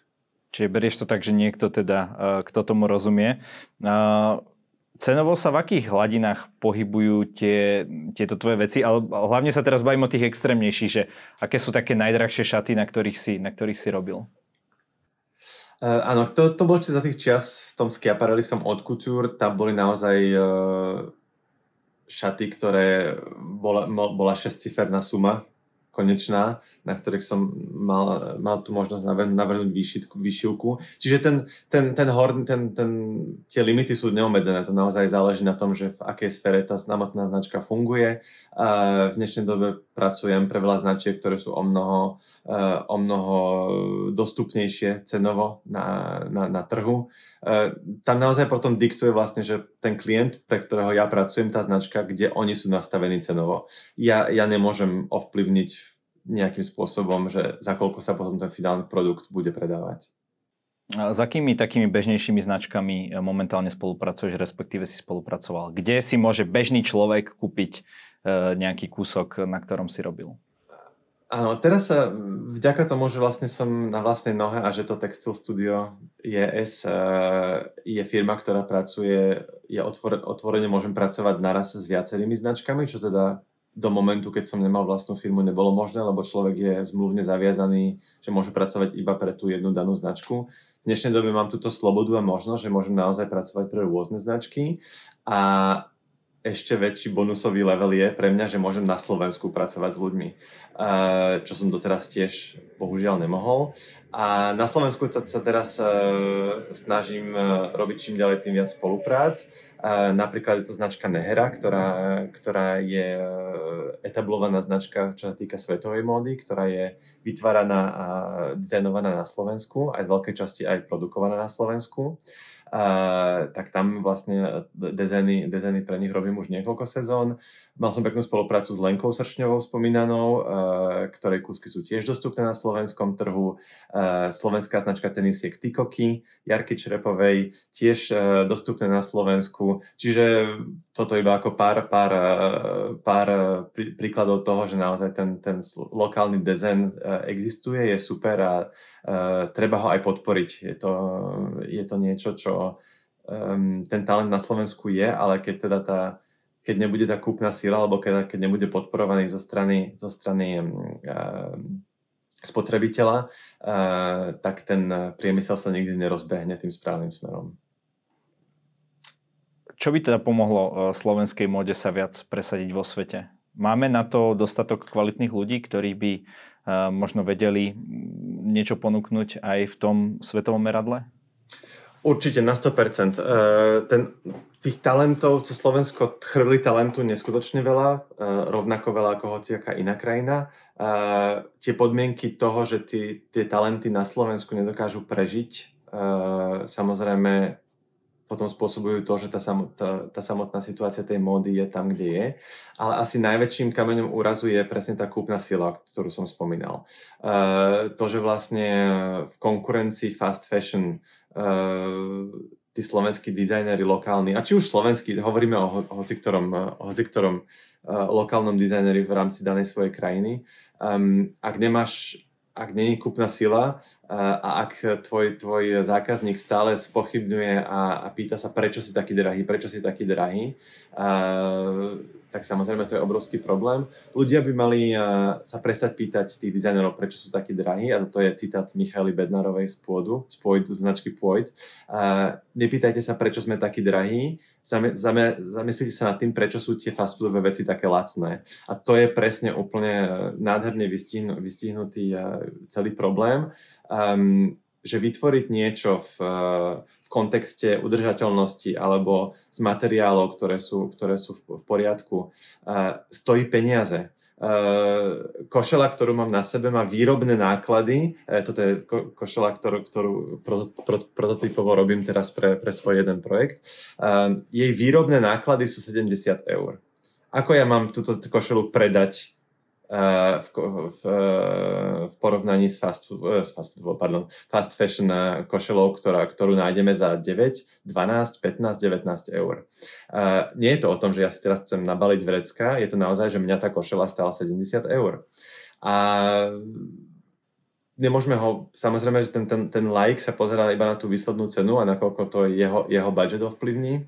S3: Čiže berieš to tak, že niekto teda, uh, kto tomu rozumie. Uh, cenovo sa v akých hladinách pohybujú tie, tieto tvoje veci? Ale hlavne sa teraz bavím o tých extrémnejších, že aké sú také najdrahšie šaty, na ktorých si, na ktorých si robil?
S2: Uh, áno, to, to bolo za tých čias v tom Schiaparelli, v tom Haute Couture, tam boli naozaj uh, šaty, ktoré bola, bola 6-ciferná suma konečná, na ktorých som mal, mal tu možnosť navrhnúť výšitku, výšivku. Čiže ten, ten, ten, horn, ten, ten, tie limity sú neobmedzené. To naozaj záleží na tom, že v akej sfére tá samotná značka funguje. V dnešnej dobe pracujem pre veľa značiek, ktoré sú o mnoho, o mnoho dostupnejšie cenovo na, na, na trhu. Tam naozaj potom diktuje vlastne, že ten klient, pre ktorého ja pracujem, tá značka, kde oni sú nastavení cenovo. Ja, ja nemôžem ovplyvniť nejakým spôsobom, že za koľko sa potom ten finálny produkt bude predávať.
S3: A s akými takými bežnejšími značkami e, momentálne spolupracuješ, respektíve si spolupracoval? Kde si môže bežný človek kúpiť e, nejaký kúsok, na ktorom si robil?
S2: Áno, teraz sa vďaka tomu, že vlastne som na vlastnej nohe a že to Textil Studio ES je firma, ktorá pracuje, je otvor, otvorene môžem pracovať naraz s viacerými značkami, čo teda do momentu, keď som nemal vlastnú firmu, nebolo možné, lebo človek je zmluvne zaviazaný, že môže pracovať iba pre tú jednu danú značku. V dnešnej dobe mám túto slobodu a možnosť, že môžem naozaj pracovať pre rôzne značky a ešte väčší bonusový level je pre mňa, že môžem na Slovensku pracovať s ľuďmi, čo som doteraz tiež bohužiaľ nemohol. A na Slovensku sa teraz e, snažím e, robiť čím ďalej tým viac spoluprác. Napríklad je to značka Nehera, ktorá, ktorá je etablovaná značka, čo sa týka svetovej módy, ktorá je vytváraná a dizajnovaná na Slovensku, aj z veľkej časti aj produkovaná na Slovensku. Tak tam vlastne dezajny, dezajny pre nich robím už niekoľko sezón. Mal som peknú spoluprácu s Lenkou Sršňovou spomínanou, uh, ktorej kúsky sú tiež dostupné na slovenskom trhu. Uh, slovenská značka tenisiek Tikoky, Jarky Črepovej, tiež uh, dostupné na Slovensku. Čiže toto iba ako pár, pár, pár prí, príkladov toho, že naozaj ten, ten lokálny dizajn existuje, je super a treba ho aj podporiť. Je to, je to niečo, čo um, ten talent na Slovensku je, ale keď teda tá, keď nebude tá kúpna sila, alebo keď, keď nebude podporovaný zo strany, zo strany um, spotrebiteľa, uh, tak ten priemysel sa nikdy nerozbehne tým správnym smerom.
S3: Čo by teda pomohlo slovenskej móde sa viac presadiť vo svete? Máme na to dostatok kvalitných ľudí, ktorí by možno vedeli niečo ponúknuť aj v tom svetovom meradle?
S2: Určite na 100%. E, ten, tých talentov, co Slovensko chrli talentu neskutočne veľa, e, rovnako veľa ako hociaká iná krajina. E, tie podmienky toho, že tí, tie talenty na Slovensku nedokážu prežiť, samozrejme potom spôsobujú to, že tá, samotná, tá samotná situácia tej módy je tam, kde je. Ale asi najväčším kameňom úrazu je presne tá kúpna sila, ktorú som spomínal. Uh, to, že vlastne v konkurencii fast fashion tí slovenskí dizajneri lokálni, a či už slovenskí, hovoríme o, o hoci ktorom, hoci ktorom uh, lokálnom dizajneri v rámci danej svojej krajiny, um, ak nemáš ak není kúpna sila a ak tvoj, tvoj zákazník stále spochybňuje a, a pýta sa, prečo si taký drahý, prečo si taký drahý, a, tak samozrejme to je obrovský problém. Ľudia by mali a, sa prestať pýtať tých dizajnerov, prečo sú takí drahí, a to je citát Michaly Bednarovej z Pôdu, z Pôjdu, značky Pôjd. Nepýtajte sa, prečo sme takí drahí, zamyslite sa nad tým, prečo sú tie fast veci také lacné. A to je presne úplne e, nádherne vystihnu, vystihnutý e, celý problém, um, že vytvoriť niečo v, e, v kontexte udržateľnosti alebo z materiálov, ktoré sú, ktoré sú v poriadku, uh, stojí peniaze. Uh, košela, ktorú mám na sebe, má výrobné náklady. Uh, toto je ko- košela, ktorú, ktorú pro, pro, prototypovo robím teraz pre, pre svoj jeden projekt. Uh, jej výrobné náklady sú 70 eur. Ako ja mám túto košelu predať v, v, v porovnaní s fast, food, s fast, pardon, fast fashion košelou, ktorá, ktorú nájdeme za 9, 12, 15, 19 eur. Uh, nie je to o tom, že ja si teraz chcem nabaliť vrecka, je to naozaj, že mňa tá košela stála 70 eur. A nemôžeme ho, samozrejme, že ten, ten, ten like sa pozerá iba na tú výslednú cenu a nakoľko to jeho, jeho budget ovplyvní,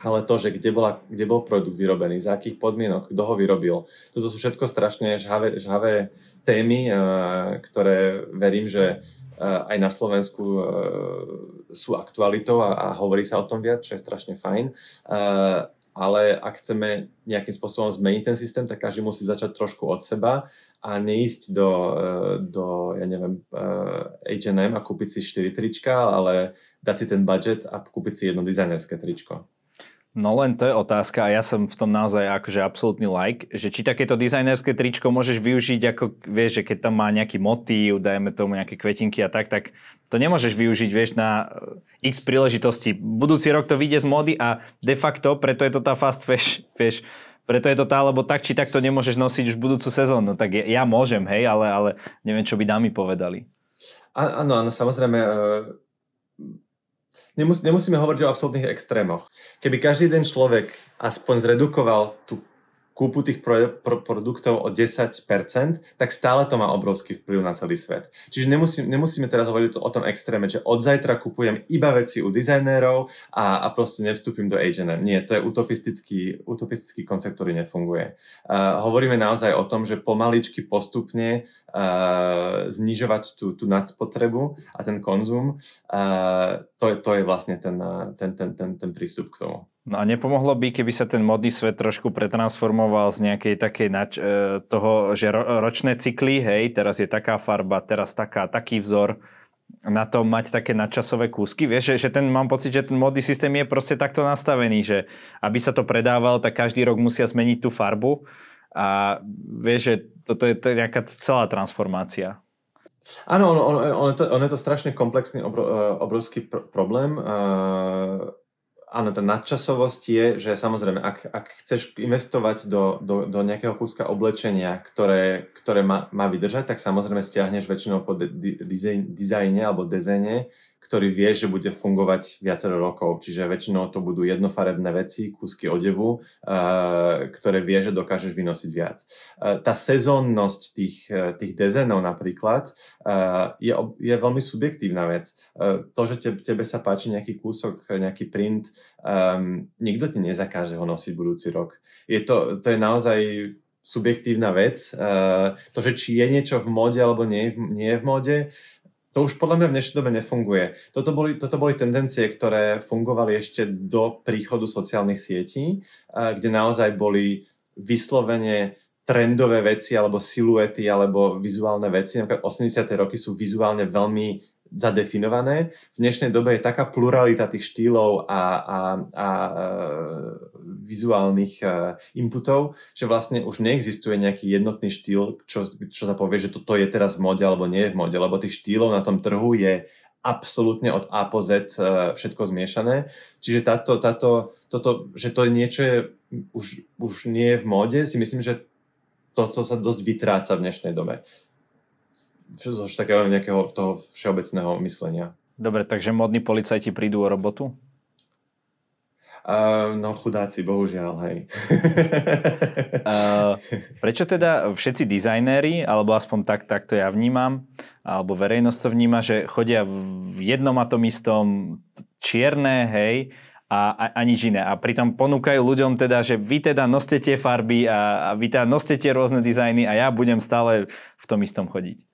S2: ale to, že kde, bola, kde bol produkt vyrobený, za akých podmienok, kto ho vyrobil. Toto sú všetko strašne žhavé, žhavé témy, uh, ktoré verím, že uh, aj na Slovensku uh, sú aktualitou a, a hovorí sa o tom viac, čo je strašne fajn. Ale ak chceme nejakým spôsobom zmeniť ten systém, tak každý musí začať trošku od seba a neísť do, do ja neviem, H&M a kúpiť si 4 trička, ale dať si ten budget a kúpiť si jedno dizajnerské tričko.
S3: No len to je otázka a ja som v tom naozaj akože absolútny like, že či takéto dizajnerské tričko môžeš využiť ako, vieš, že keď tam má nejaký motív, dajme tomu nejaké kvetinky a tak, tak to nemôžeš využiť, vieš, na eh, x príležitosti. Budúci rok to vyjde z mody a de facto, preto je to tá fast fashion, vieš, preto je to tá, lebo tak či tak to nemôžeš nosiť už budúcu sezónu. Tak ja, ja môžem, hej, ale, ale neviem, čo by dámy povedali.
S2: Áno, áno, samozrejme. E, nemus, nemusíme hovoriť o absolútnych extrémoch. Keby každý jeden človek aspoň zredukoval tú kúpu tých pro, pro, produktov o 10%, tak stále to má obrovský vplyv na celý svet. Čiže nemusí, nemusíme teraz hovoriť o tom extréme, že od zajtra kupujem iba veci u dizajnérov a, a proste nevstúpim do H&M. Nie, to je utopistický, utopistický koncept, ktorý nefunguje. Uh, hovoríme naozaj o tom, že pomaličky postupne uh, znižovať tú, tú nadspotrebu a ten konzum. Uh, to, je, to je vlastne ten, ten, ten, ten, ten prístup k tomu.
S3: No a nepomohlo by, keby sa ten modný svet trošku pretransformoval z nejakej takej nač- e, toho, že ro- ročné cykly, hej, teraz je taká farba, teraz taká, taký vzor, na to mať také nadčasové kúsky. Vieš, že, že ten, mám pocit, že ten modný systém je proste takto nastavený, že aby sa to predával, tak každý rok musia zmeniť tú farbu a vieš, že toto je, to je nejaká celá transformácia.
S2: Áno, ono, ono, ono, to, ono je to strašne komplexný, obro, e, obrovský pr- problém. Uh áno, tá nadčasovosť je, že samozrejme, ak, ak chceš investovať do, do, do nejakého kúska oblečenia, ktoré, ktoré má, má vydržať, tak samozrejme stiahneš väčšinou po dizajne, alebo dezene ktorý vie, že bude fungovať viacero rokov. Čiže väčšinou to budú jednofarebné veci, kúsky odevu, uh, ktoré vie, že dokážeš vynosiť viac. Uh, tá sezónnosť tých, uh, tých dezenov napríklad je, je veľmi subjektívna vec. To, že te, tebe sa páči nejaký kúsok, nejaký print, um, nikto ti nezakáže ho nosiť budúci rok. Je to, to je naozaj subjektívna vec. To, že či je niečo v móde alebo nie, nie je v móde, to už podľa mňa v dnešnej dobe nefunguje. Toto boli, toto boli tendencie, ktoré fungovali ešte do príchodu sociálnych sietí, kde naozaj boli vyslovene trendové veci alebo siluety alebo vizuálne veci. Napríklad 80. roky sú vizuálne veľmi zadefinované. V dnešnej dobe je taká pluralita tých štýlov a, a, a vizuálnych uh, inputov, že vlastne už neexistuje nejaký jednotný štýl, čo, čo sa povie, že toto je teraz v mode alebo nie je v mode, lebo tých štýlov na tom trhu je absolútne od A po Z uh, všetko zmiešané. Čiže táto, táto, toto, že to niečo je, už, už nie je v móde, si myslím, že toto sa dosť vytráca v dnešnej dobe zo takého nejakého toho všeobecného myslenia.
S3: Dobre, takže modní policajti prídu o robotu?
S2: Uh, no chudáci, bohužiaľ, hej.
S3: uh, prečo teda všetci dizajnéri, alebo aspoň tak, tak to ja vnímam, alebo verejnosť to vníma, že chodia v jednom a tom istom čierne, hej, a, a, a nič iné. A pritom ponúkajú ľuďom teda, že vy teda noste tie farby a, a vy teda noste tie rôzne dizajny a ja budem stále v tom istom chodiť.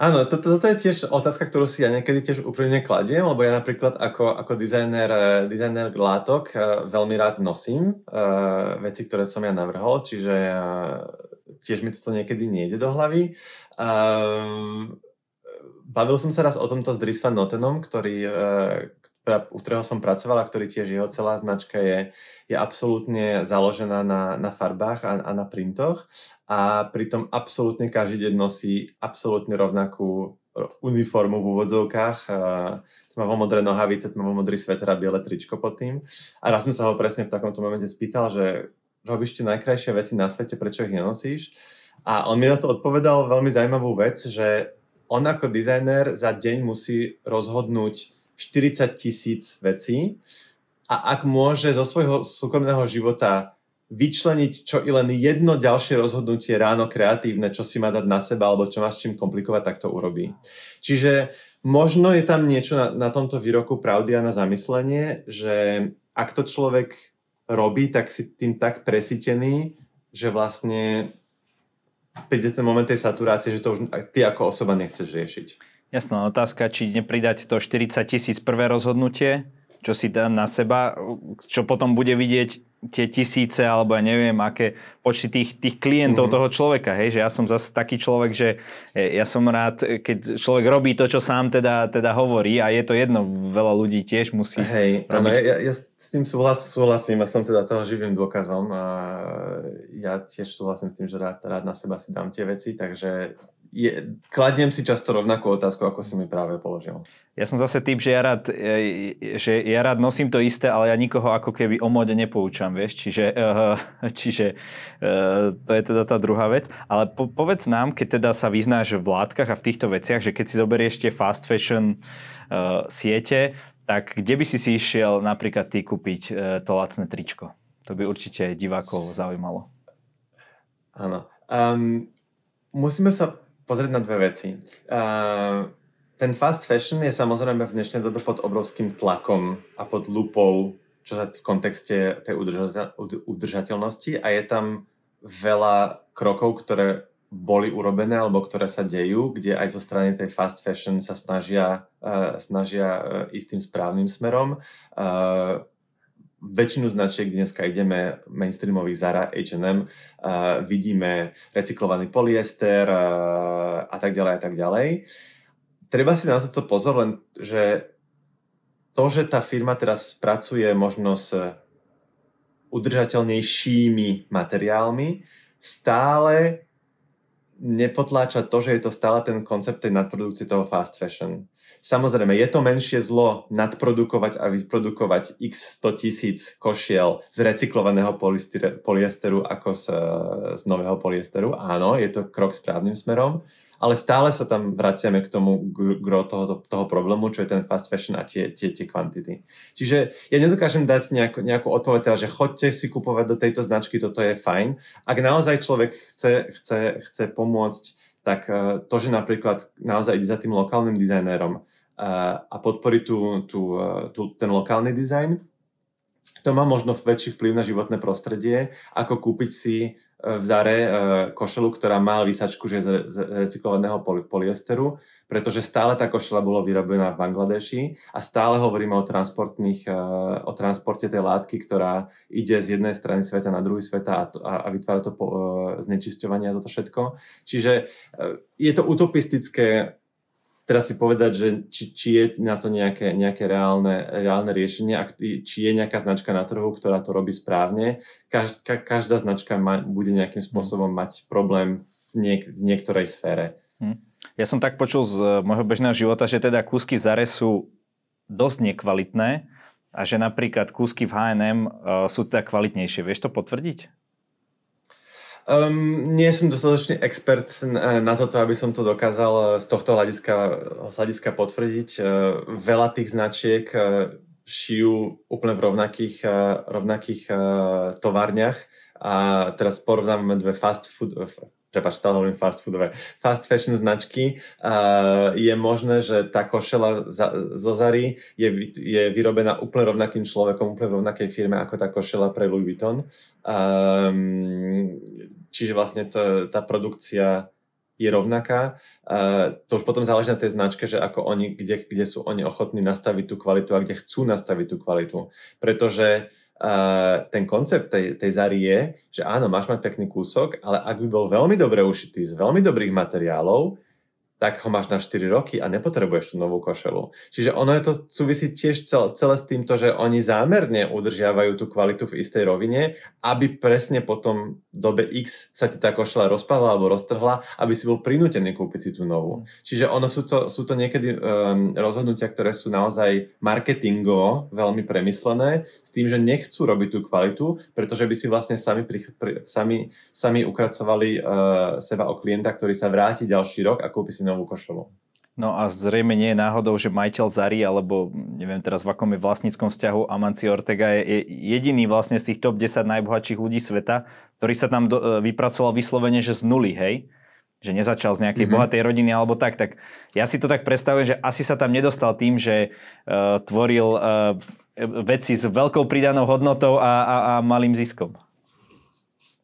S2: Áno, toto, toto je tiež otázka, ktorú si ja niekedy tiež úprimne kladiem, lebo ja napríklad ako, ako dizajner, eh, dizajner látok eh, veľmi rád nosím uh, veci, ktoré som ja navrhol, čiže uh, tiež mi toto niekedy nejde do hlavy. Uh, bavil som sa raz o tomto s Dries van Notenom, ktorý, uh, u ktorého som pracoval a ktorý tiež jeho celá značka je, je absolútne založená na, na farbách a, a na printoch a pritom absolútne každý deň nosí absolútne rovnakú uniformu v úvodzovkách. Tmavo-modré nohavice, tmavo-modrý sveter a biele tričko pod tým. A raz som sa ho presne v takomto momente spýtal, že robíš tie najkrajšie veci na svete, prečo ich nenosíš? A on mi na to odpovedal veľmi zaujímavú vec, že on ako dizajner za deň musí rozhodnúť 40 tisíc vecí a ak môže zo svojho súkromného života vyčleniť čo i len jedno ďalšie rozhodnutie ráno kreatívne, čo si má dať na seba alebo čo má s čím komplikovať, tak to urobí. Čiže možno je tam niečo na, na tomto výroku pravdy a na zamyslenie, že ak to človek robí, tak si tým tak presítený, že vlastne príde ten moment tej saturácie, že to už ty ako osoba nechceš riešiť.
S3: Jasná otázka, či nepridať to 40 tisíc prvé rozhodnutie, čo si dám na seba, čo potom bude vidieť tie tisíce alebo ja neviem, aké počty tých, tých klientov mm. toho človeka, hej, že ja som zase taký človek, že ja som rád, keď človek robí to, čo sám teda, teda hovorí a je to jedno, veľa ľudí tiež musí
S2: Hej, robiť. Áno, ja, ja s tým súhlas, súhlasím a som teda toho živým dôkazom a ja tiež súhlasím s tým, že rád, rád na seba si dám tie veci, takže je, kladiem si často rovnakú otázku, ako si mi práve položil.
S3: Ja som zase typ, že ja rád, e, že ja rád nosím to isté, ale ja nikoho ako keby o móde nepoučam, vieš, čiže, uh, čiže uh, to je teda tá druhá vec. Ale po, povedz nám, keď teda sa vyznáš v látkach a v týchto veciach, že keď si zoberieš tie fast fashion uh, siete, tak kde by si si išiel napríklad ty kúpiť uh, to lacné tričko? To by určite divákov zaujímalo.
S2: Áno. Um, musíme sa pozrieť na dve veci. Uh, ten fast fashion je samozrejme v dnešnej dobe pod obrovským tlakom a pod lupou, čo sa v kontexte tej udržateľnosti a je tam veľa krokov, ktoré boli urobené alebo ktoré sa dejú, kde aj zo strany tej fast fashion sa snažia, uh, snažia uh, ísť tým správnym smerom. Uh, väčšinu značiek dneska ideme mainstreamových Zara, H&M, uh, vidíme recyklovaný polyester uh, a tak ďalej a tak ďalej. Treba si na toto pozor, len že to, že tá firma teraz pracuje možno s udržateľnejšími materiálmi, stále nepotláča to, že je to stále ten koncept tej nadprodukcie toho fast fashion. Samozrejme, je to menšie zlo nadprodukovať a vyprodukovať x 100 tisíc košiel z recyklovaného polyesteru ako z, z nového polyesteru. Áno, je to krok správnym smerom, ale stále sa tam vraciame k tomu gro toho, toho problému, čo je ten fast fashion a tie, tie, tie kvantity. Čiže ja nedokážem dať nejakú, nejakú odpoveď, teda, že chodte si kupovať do tejto značky, toto je fajn. Ak naozaj človek chce, chce, chce pomôcť, tak eh, to, že napríklad naozaj ide za tým lokálnym dizajnérom, a podporiť tú, tú, tú, ten lokálny dizajn. To má možno väčší vplyv na životné prostredie, ako kúpiť si e, v Zare e, košelu, ktorá má vysačku, že z recyklovaného polyesteru, pretože stále tá košela bola vyrobená v Bangladeši a stále hovoríme o, transportných, e, o transporte tej látky, ktorá ide z jednej strany sveta na druhý sveta a, a vytvára to znečisťovanie a toto všetko. Čiže je to utopistické teraz si povedať, že či, či je na to nejaké, nejaké reálne, reálne riešenie, ak, či je nejaká značka na trhu, ktorá to robí správne. Každ, ka, každá značka ma, bude nejakým hm. spôsobom mať problém v, niek, v niektorej sfére. Hm.
S3: Ja som tak počul z môjho bežného života, že teda kúsky v Zare sú dosť nekvalitné a že napríklad kúsky v H&M uh, sú teda kvalitnejšie. Vieš to potvrdiť?
S2: Um, nie som dostatočný expert na toto, aby som to dokázal z tohto hľadiska, hľadiska potvrdiť. Veľa tých značiek šijú úplne v rovnakých, rovnakých továrniach a teraz porovnávame dve fast food, prepač, stále hovorím fast foodové, fast fashion značky, uh, je možné, že tá košela zo Zary je, je vyrobená úplne rovnakým človekom, úplne rovnakej firme ako tá košela pre Louis Vuitton. Um, čiže vlastne to, tá produkcia je rovnaká. Uh, to už potom záleží na tej značke, že ako oni, kde, kde sú oni ochotní nastaviť tú kvalitu a kde chcú nastaviť tú kvalitu. Pretože Ten koncept tej, tej Zary je, že áno, máš mať pekný kúsok, ale ak by bol veľmi dobre ušitý z veľmi dobrých materiálov, tak ho máš na 4 roky a nepotrebuješ tú novú košelu. Čiže ono je to súvisí tiež celé, celé s týmto, že oni zámerne udržiavajú tú kvalitu v istej rovine, aby presne potom dobe X sa ti tá košela rozpadla alebo roztrhla, aby si bol prinútený kúpiť si tú novú. Čiže ono sú to, sú to niekedy um, rozhodnutia, ktoré sú naozaj marketingovo veľmi premyslené, s tým, že nechcú robiť tú kvalitu, pretože by si vlastne sami, pri, pri, sami, sami ukracovali uh, seba o klienta, ktorý sa vráti ďalší rok a kúpi si novú košelu.
S3: No a zrejme nie je náhodou, že majiteľ Zary, alebo neviem teraz v akom je vlastníckom vzťahu, Amancio Ortega je jediný vlastne z tých top 10 najbohatších ľudí sveta, ktorý sa tam do, e, vypracoval vyslovene, že z nuly, hej? Že nezačal z nejakej mm-hmm. bohatej rodiny alebo tak. Tak ja si to tak predstavujem, že asi sa tam nedostal tým, že uh, tvoril uh, veci s veľkou pridanou hodnotou a, a, a malým ziskom.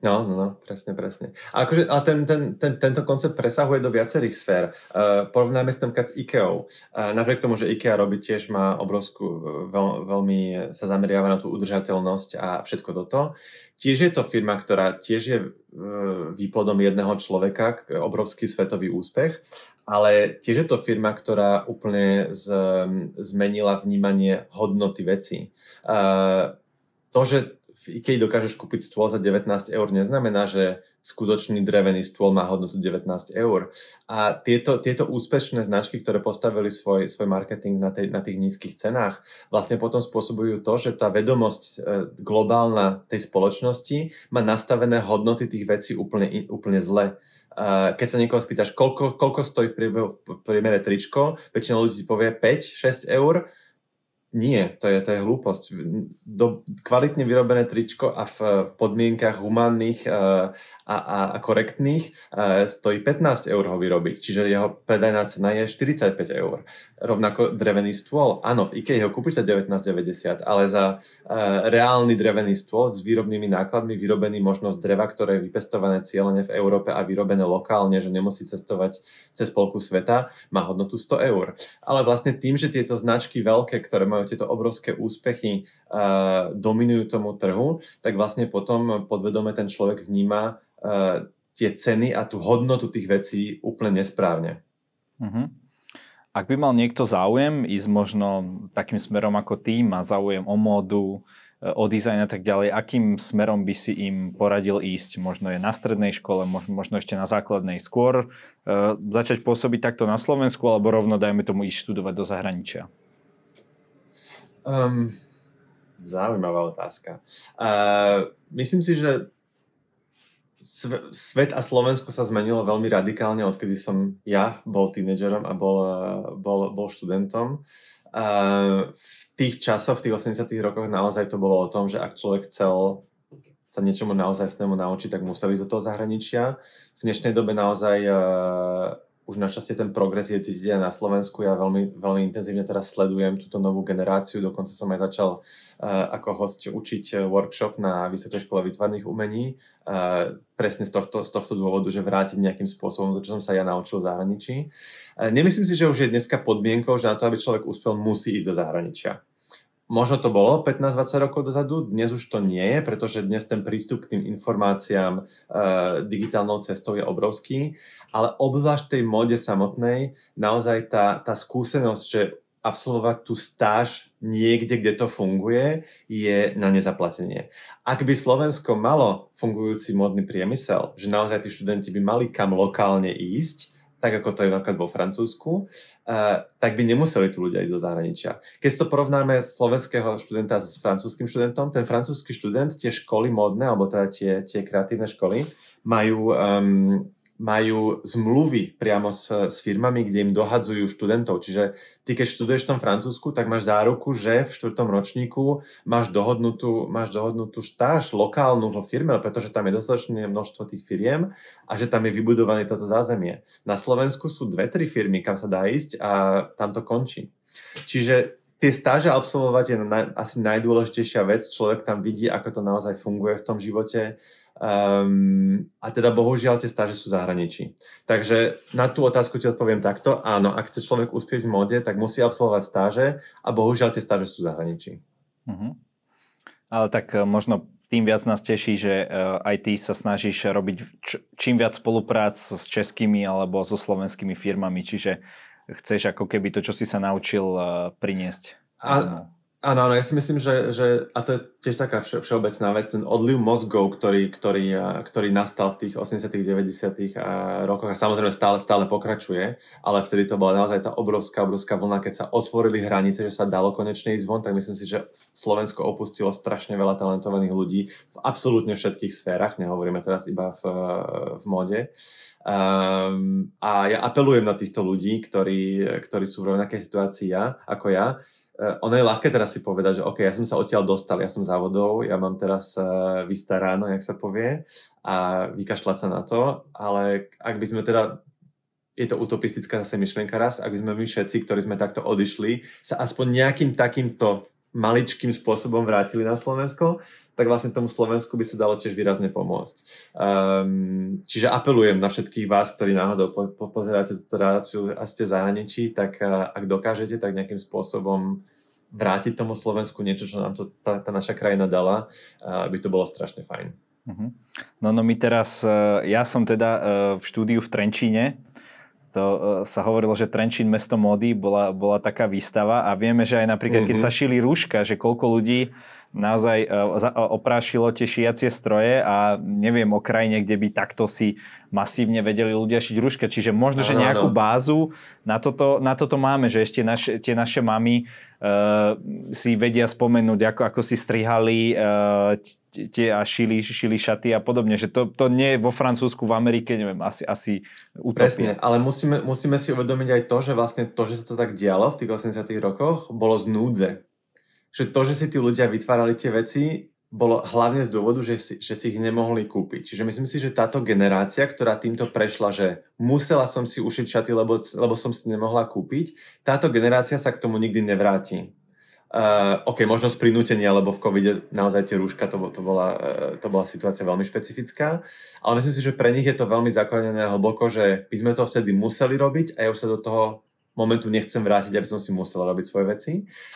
S2: No, no, no, presne, presne. A, akože, a ten, ten, ten, tento koncept presahuje do viacerých sfér. Uh, porovnáme s s IKEA. Uh, napriek tomu, že IKEA robí tiež má obrovskú, veľ, veľmi sa zameriava na tú udržateľnosť a všetko toto. Tiež je to firma, ktorá tiež je uh, výplodom jedného človeka, obrovský svetový úspech, ale tiež je to firma, ktorá úplne z, zmenila vnímanie hodnoty veci. Uh, to, že v IKEA dokážeš kúpiť stôl za 19 eur, neznamená, že skutočný drevený stôl má hodnotu 19 eur. A tieto, tieto úspešné značky, ktoré postavili svoj, svoj marketing na, tej, na tých nízkych cenách, vlastne potom spôsobujú to, že tá vedomosť e, globálna tej spoločnosti má nastavené hodnoty tých vecí úplne, úplne zle. Keď sa niekoho spýtaš, koľko, koľko stojí v priemere tričko, väčšina ľudí ti povie 5-6 eur, nie, to je, to je hlúposť. Do, kvalitne vyrobené tričko a v, v podmienkach humánnych uh, a, a, a korektných uh, stojí 15 eur ho vyrobiť, čiže jeho predajná cena je 45 eur. Rovnako drevený stôl, áno, v IKEA ho kúpiš za 19,90, ale za uh, reálny drevený stôl s výrobnými nákladmi, vyrobený možno z dreva, ktoré je vypestované cieľene v Európe a vyrobené lokálne, že nemusí cestovať cez polku sveta, má hodnotu 100 eur. Ale vlastne tým, že tieto značky veľké, ktoré majú tieto obrovské úspechy uh, dominujú tomu trhu, tak vlastne potom podvedome ten človek vníma uh, tie ceny a tú hodnotu tých vecí úplne nesprávne.
S3: Uh-huh. Ak by mal niekto záujem ísť možno takým smerom ako ty, má záujem o módu, e, o dizajn a tak ďalej, akým smerom by si im poradil ísť? Možno je na strednej škole, možno ešte na základnej. Skôr uh, začať pôsobiť takto na Slovensku, alebo rovno, dajme tomu, ísť študovať do zahraničia?
S2: Um, zaujímavá otázka. Uh, myslím si, že svet a Slovensko sa zmenilo veľmi radikálne, odkedy som ja bol tínedžerom a bol, bol, bol študentom. Uh, v tých časoch, v tých 80 rokoch naozaj to bolo o tom, že ak človek chcel sa niečomu naozaj snému naučiť, tak musel ísť do toho zahraničia. V dnešnej dobe naozaj uh, už našťastie ten progres je cítiť aj na Slovensku. Ja veľmi, veľmi intenzívne teraz sledujem túto novú generáciu. Dokonca som aj začal uh, ako host učiť eh, workshop na Vysokej škole výtvarných umení. Uh, presne z tohto, z tohto dôvodu, že vrátiť nejakým spôsobom to, čo som sa ja naučil v zahraničí. Uh, nemyslím si, že už je dneska podmienkou, že na to, aby človek úspel, musí ísť do zahraničia. Možno to bolo 15-20 rokov dozadu, dnes už to nie je, pretože dnes ten prístup k tým informáciám e, digitálnou cestou je obrovský, ale obzvlášť tej mode samotnej, naozaj tá, tá skúsenosť, že absolvovať tú stáž niekde, kde to funguje, je na nezaplatenie. Ak by Slovensko malo fungujúci modný priemysel, že naozaj tí študenti by mali kam lokálne ísť, tak ako to je napríklad vo Francúzsku, uh, tak by nemuseli tu ľudia ísť do zahraničia. Keď to porovnáme slovenského študenta s francúzským študentom, ten francúzsky študent, tie školy modné, alebo teda tie, tie kreatívne školy, majú um, majú zmluvy priamo s, s firmami, kde im dohadzujú študentov. Čiže ty, keď študuješ v tom Francúzsku, tak máš záruku, že v štvrtom ročníku máš dohodnutú, máš dohodnutú štáž lokálnu vo firme, pretože tam je dostatočné množstvo tých firiem a že tam je vybudované toto zázemie. Na Slovensku sú dve, tri firmy, kam sa dá ísť a tam to končí. Čiže tie stáže absolvovať je na, asi najdôležitejšia vec. Človek tam vidí, ako to naozaj funguje v tom živote Um, a teda bohužiaľ tie stáže sú v zahraničí. Takže na tú otázku ti odpoviem takto. Áno, ak chce človek uspieť v mode, tak musí absolvovať stáže a bohužiaľ tie stáže sú v zahraničí. Uh-huh.
S3: Ale tak e, možno tým viac nás teší, že e, aj ty sa snažíš robiť čím viac spoluprác s českými alebo so slovenskými firmami, čiže chceš ako keby to, čo si sa naučil, e, priniesť.
S2: A, Áno, áno, ja si myslím, že, že a to je tiež taká vše, všeobecná vec, ten odliv mozgov, ktorý, ktorý, ktorý nastal v tých 80 90 rokoch a samozrejme stále, stále pokračuje, ale vtedy to bola naozaj tá obrovská, obrovská vlna, keď sa otvorili hranice, že sa dalo konečne ísť von, tak myslím si, že Slovensko opustilo strašne veľa talentovaných ľudí v absolútne všetkých sférach, nehovoríme teraz iba v, v mode. Um, a ja apelujem na týchto ľudí, ktorí, ktorí sú v rovnakej situácii ja, ako ja, ono je ľahké teraz si povedať, že OK, ja som sa odtiaľ dostal, ja som závodov, ja mám teraz uh, vystaráno, jak sa povie, a vykašľať sa na to, ale ak by sme teda, je to utopistická zase myšlienka raz, ak by sme my všetci, ktorí sme takto odišli, sa aspoň nejakým takýmto maličkým spôsobom vrátili na Slovensko, tak vlastne tomu Slovensku by sa dalo tiež výrazne pomôcť. Um, čiže apelujem na všetkých vás, ktorí náhodou po, po, pozeráte túto reláciu a ste zahraničí, tak uh, ak dokážete, tak nejakým spôsobom vrátiť tomu Slovensku niečo, čo nám to tá, tá naša krajina dala, uh, by to bolo strašne fajn. Uh-huh.
S3: No, no my teraz, uh, ja som teda v štúdiu v Trenčíne, to sa hovorilo, že Trenčín mesto módy bola, bola taká výstava a vieme, že aj napríklad, keď mhm. sa šili rúška, že koľko ľudí naozaj uh, oprášilo tie šiacie stroje a neviem o krajine, kde by takto si masívne vedeli ľudia šiť rúška. Čiže možno, že nejakú bázu na toto, na toto máme, že ešte naše, tie naše mamy uh, si vedia spomenúť, ako, ako si strihali uh, tie a šili, šili šaty a podobne. Že to, to nie je vo Francúzsku, v Amerike, neviem, asi, asi
S2: utopia. Presne, ale musíme, musíme si uvedomiť aj to, že vlastne to, že sa to tak dialo v tých 80 rokoch, bolo z núdze že to, že si tí ľudia vytvárali tie veci, bolo hlavne z dôvodu, že si, že si ich nemohli kúpiť. Čiže myslím si, že táto generácia, ktorá týmto prešla, že musela som si ušiť šaty, lebo, lebo som si nemohla kúpiť, táto generácia sa k tomu nikdy nevráti. Uh, OK, možno z prinútenia, lebo v covide naozaj tie rúška, to, to, bola, uh, to bola situácia veľmi špecifická, ale myslím si, že pre nich je to veľmi zakorenené hlboko, že my sme to vtedy museli robiť a ja už sa do toho momentu nechcem vrátiť, aby som si musel robiť svoje veci.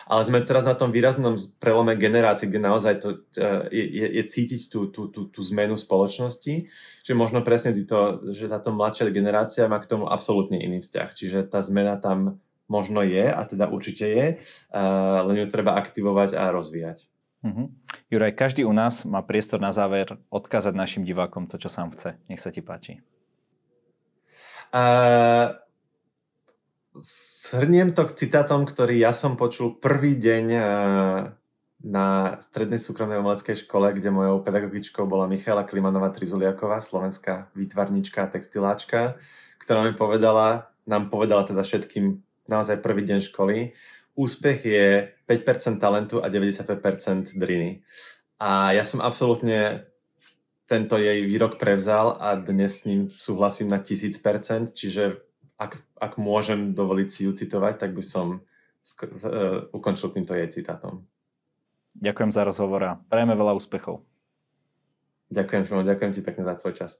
S2: Ale sme teraz na tom výraznom prelome generácií, kde naozaj to, e, je, je, je cítiť tú, tú, tú, tú zmenu spoločnosti, že možno presne títo, že táto mladšia generácia má k tomu absolútne iný vzťah. Čiže tá zmena tam možno je, a teda určite je, uh, len ju treba aktivovať a rozvíjať.
S3: Uh-huh. Juraj, každý u nás má priestor na záver odkázať našim divákom to, čo sám chce. Nech sa ti páči.
S2: Uh, Shrniem to k citátom, ktorý ja som počul prvý deň eh, na strednej súkromnej umeleckej škole, kde mojou pedagogičkou bola Michaela Klimanová Trizuliaková, slovenská výtvarnička a textiláčka, ktorá mi povedala, nám povedala teda všetkým naozaj prvý deň školy, úspech je 5% talentu a 95% driny. A ja som absolútne tento jej výrok prevzal a dnes s ním súhlasím na 1000%, čiže ak, ak môžem dovoliť si ju citovať, tak by som sk- uh, ukončil týmto jej citátom.
S3: Ďakujem za rozhovor a prajeme veľa úspechov.
S2: Ďakujem, ďakujem ti pekne za tvoj čas.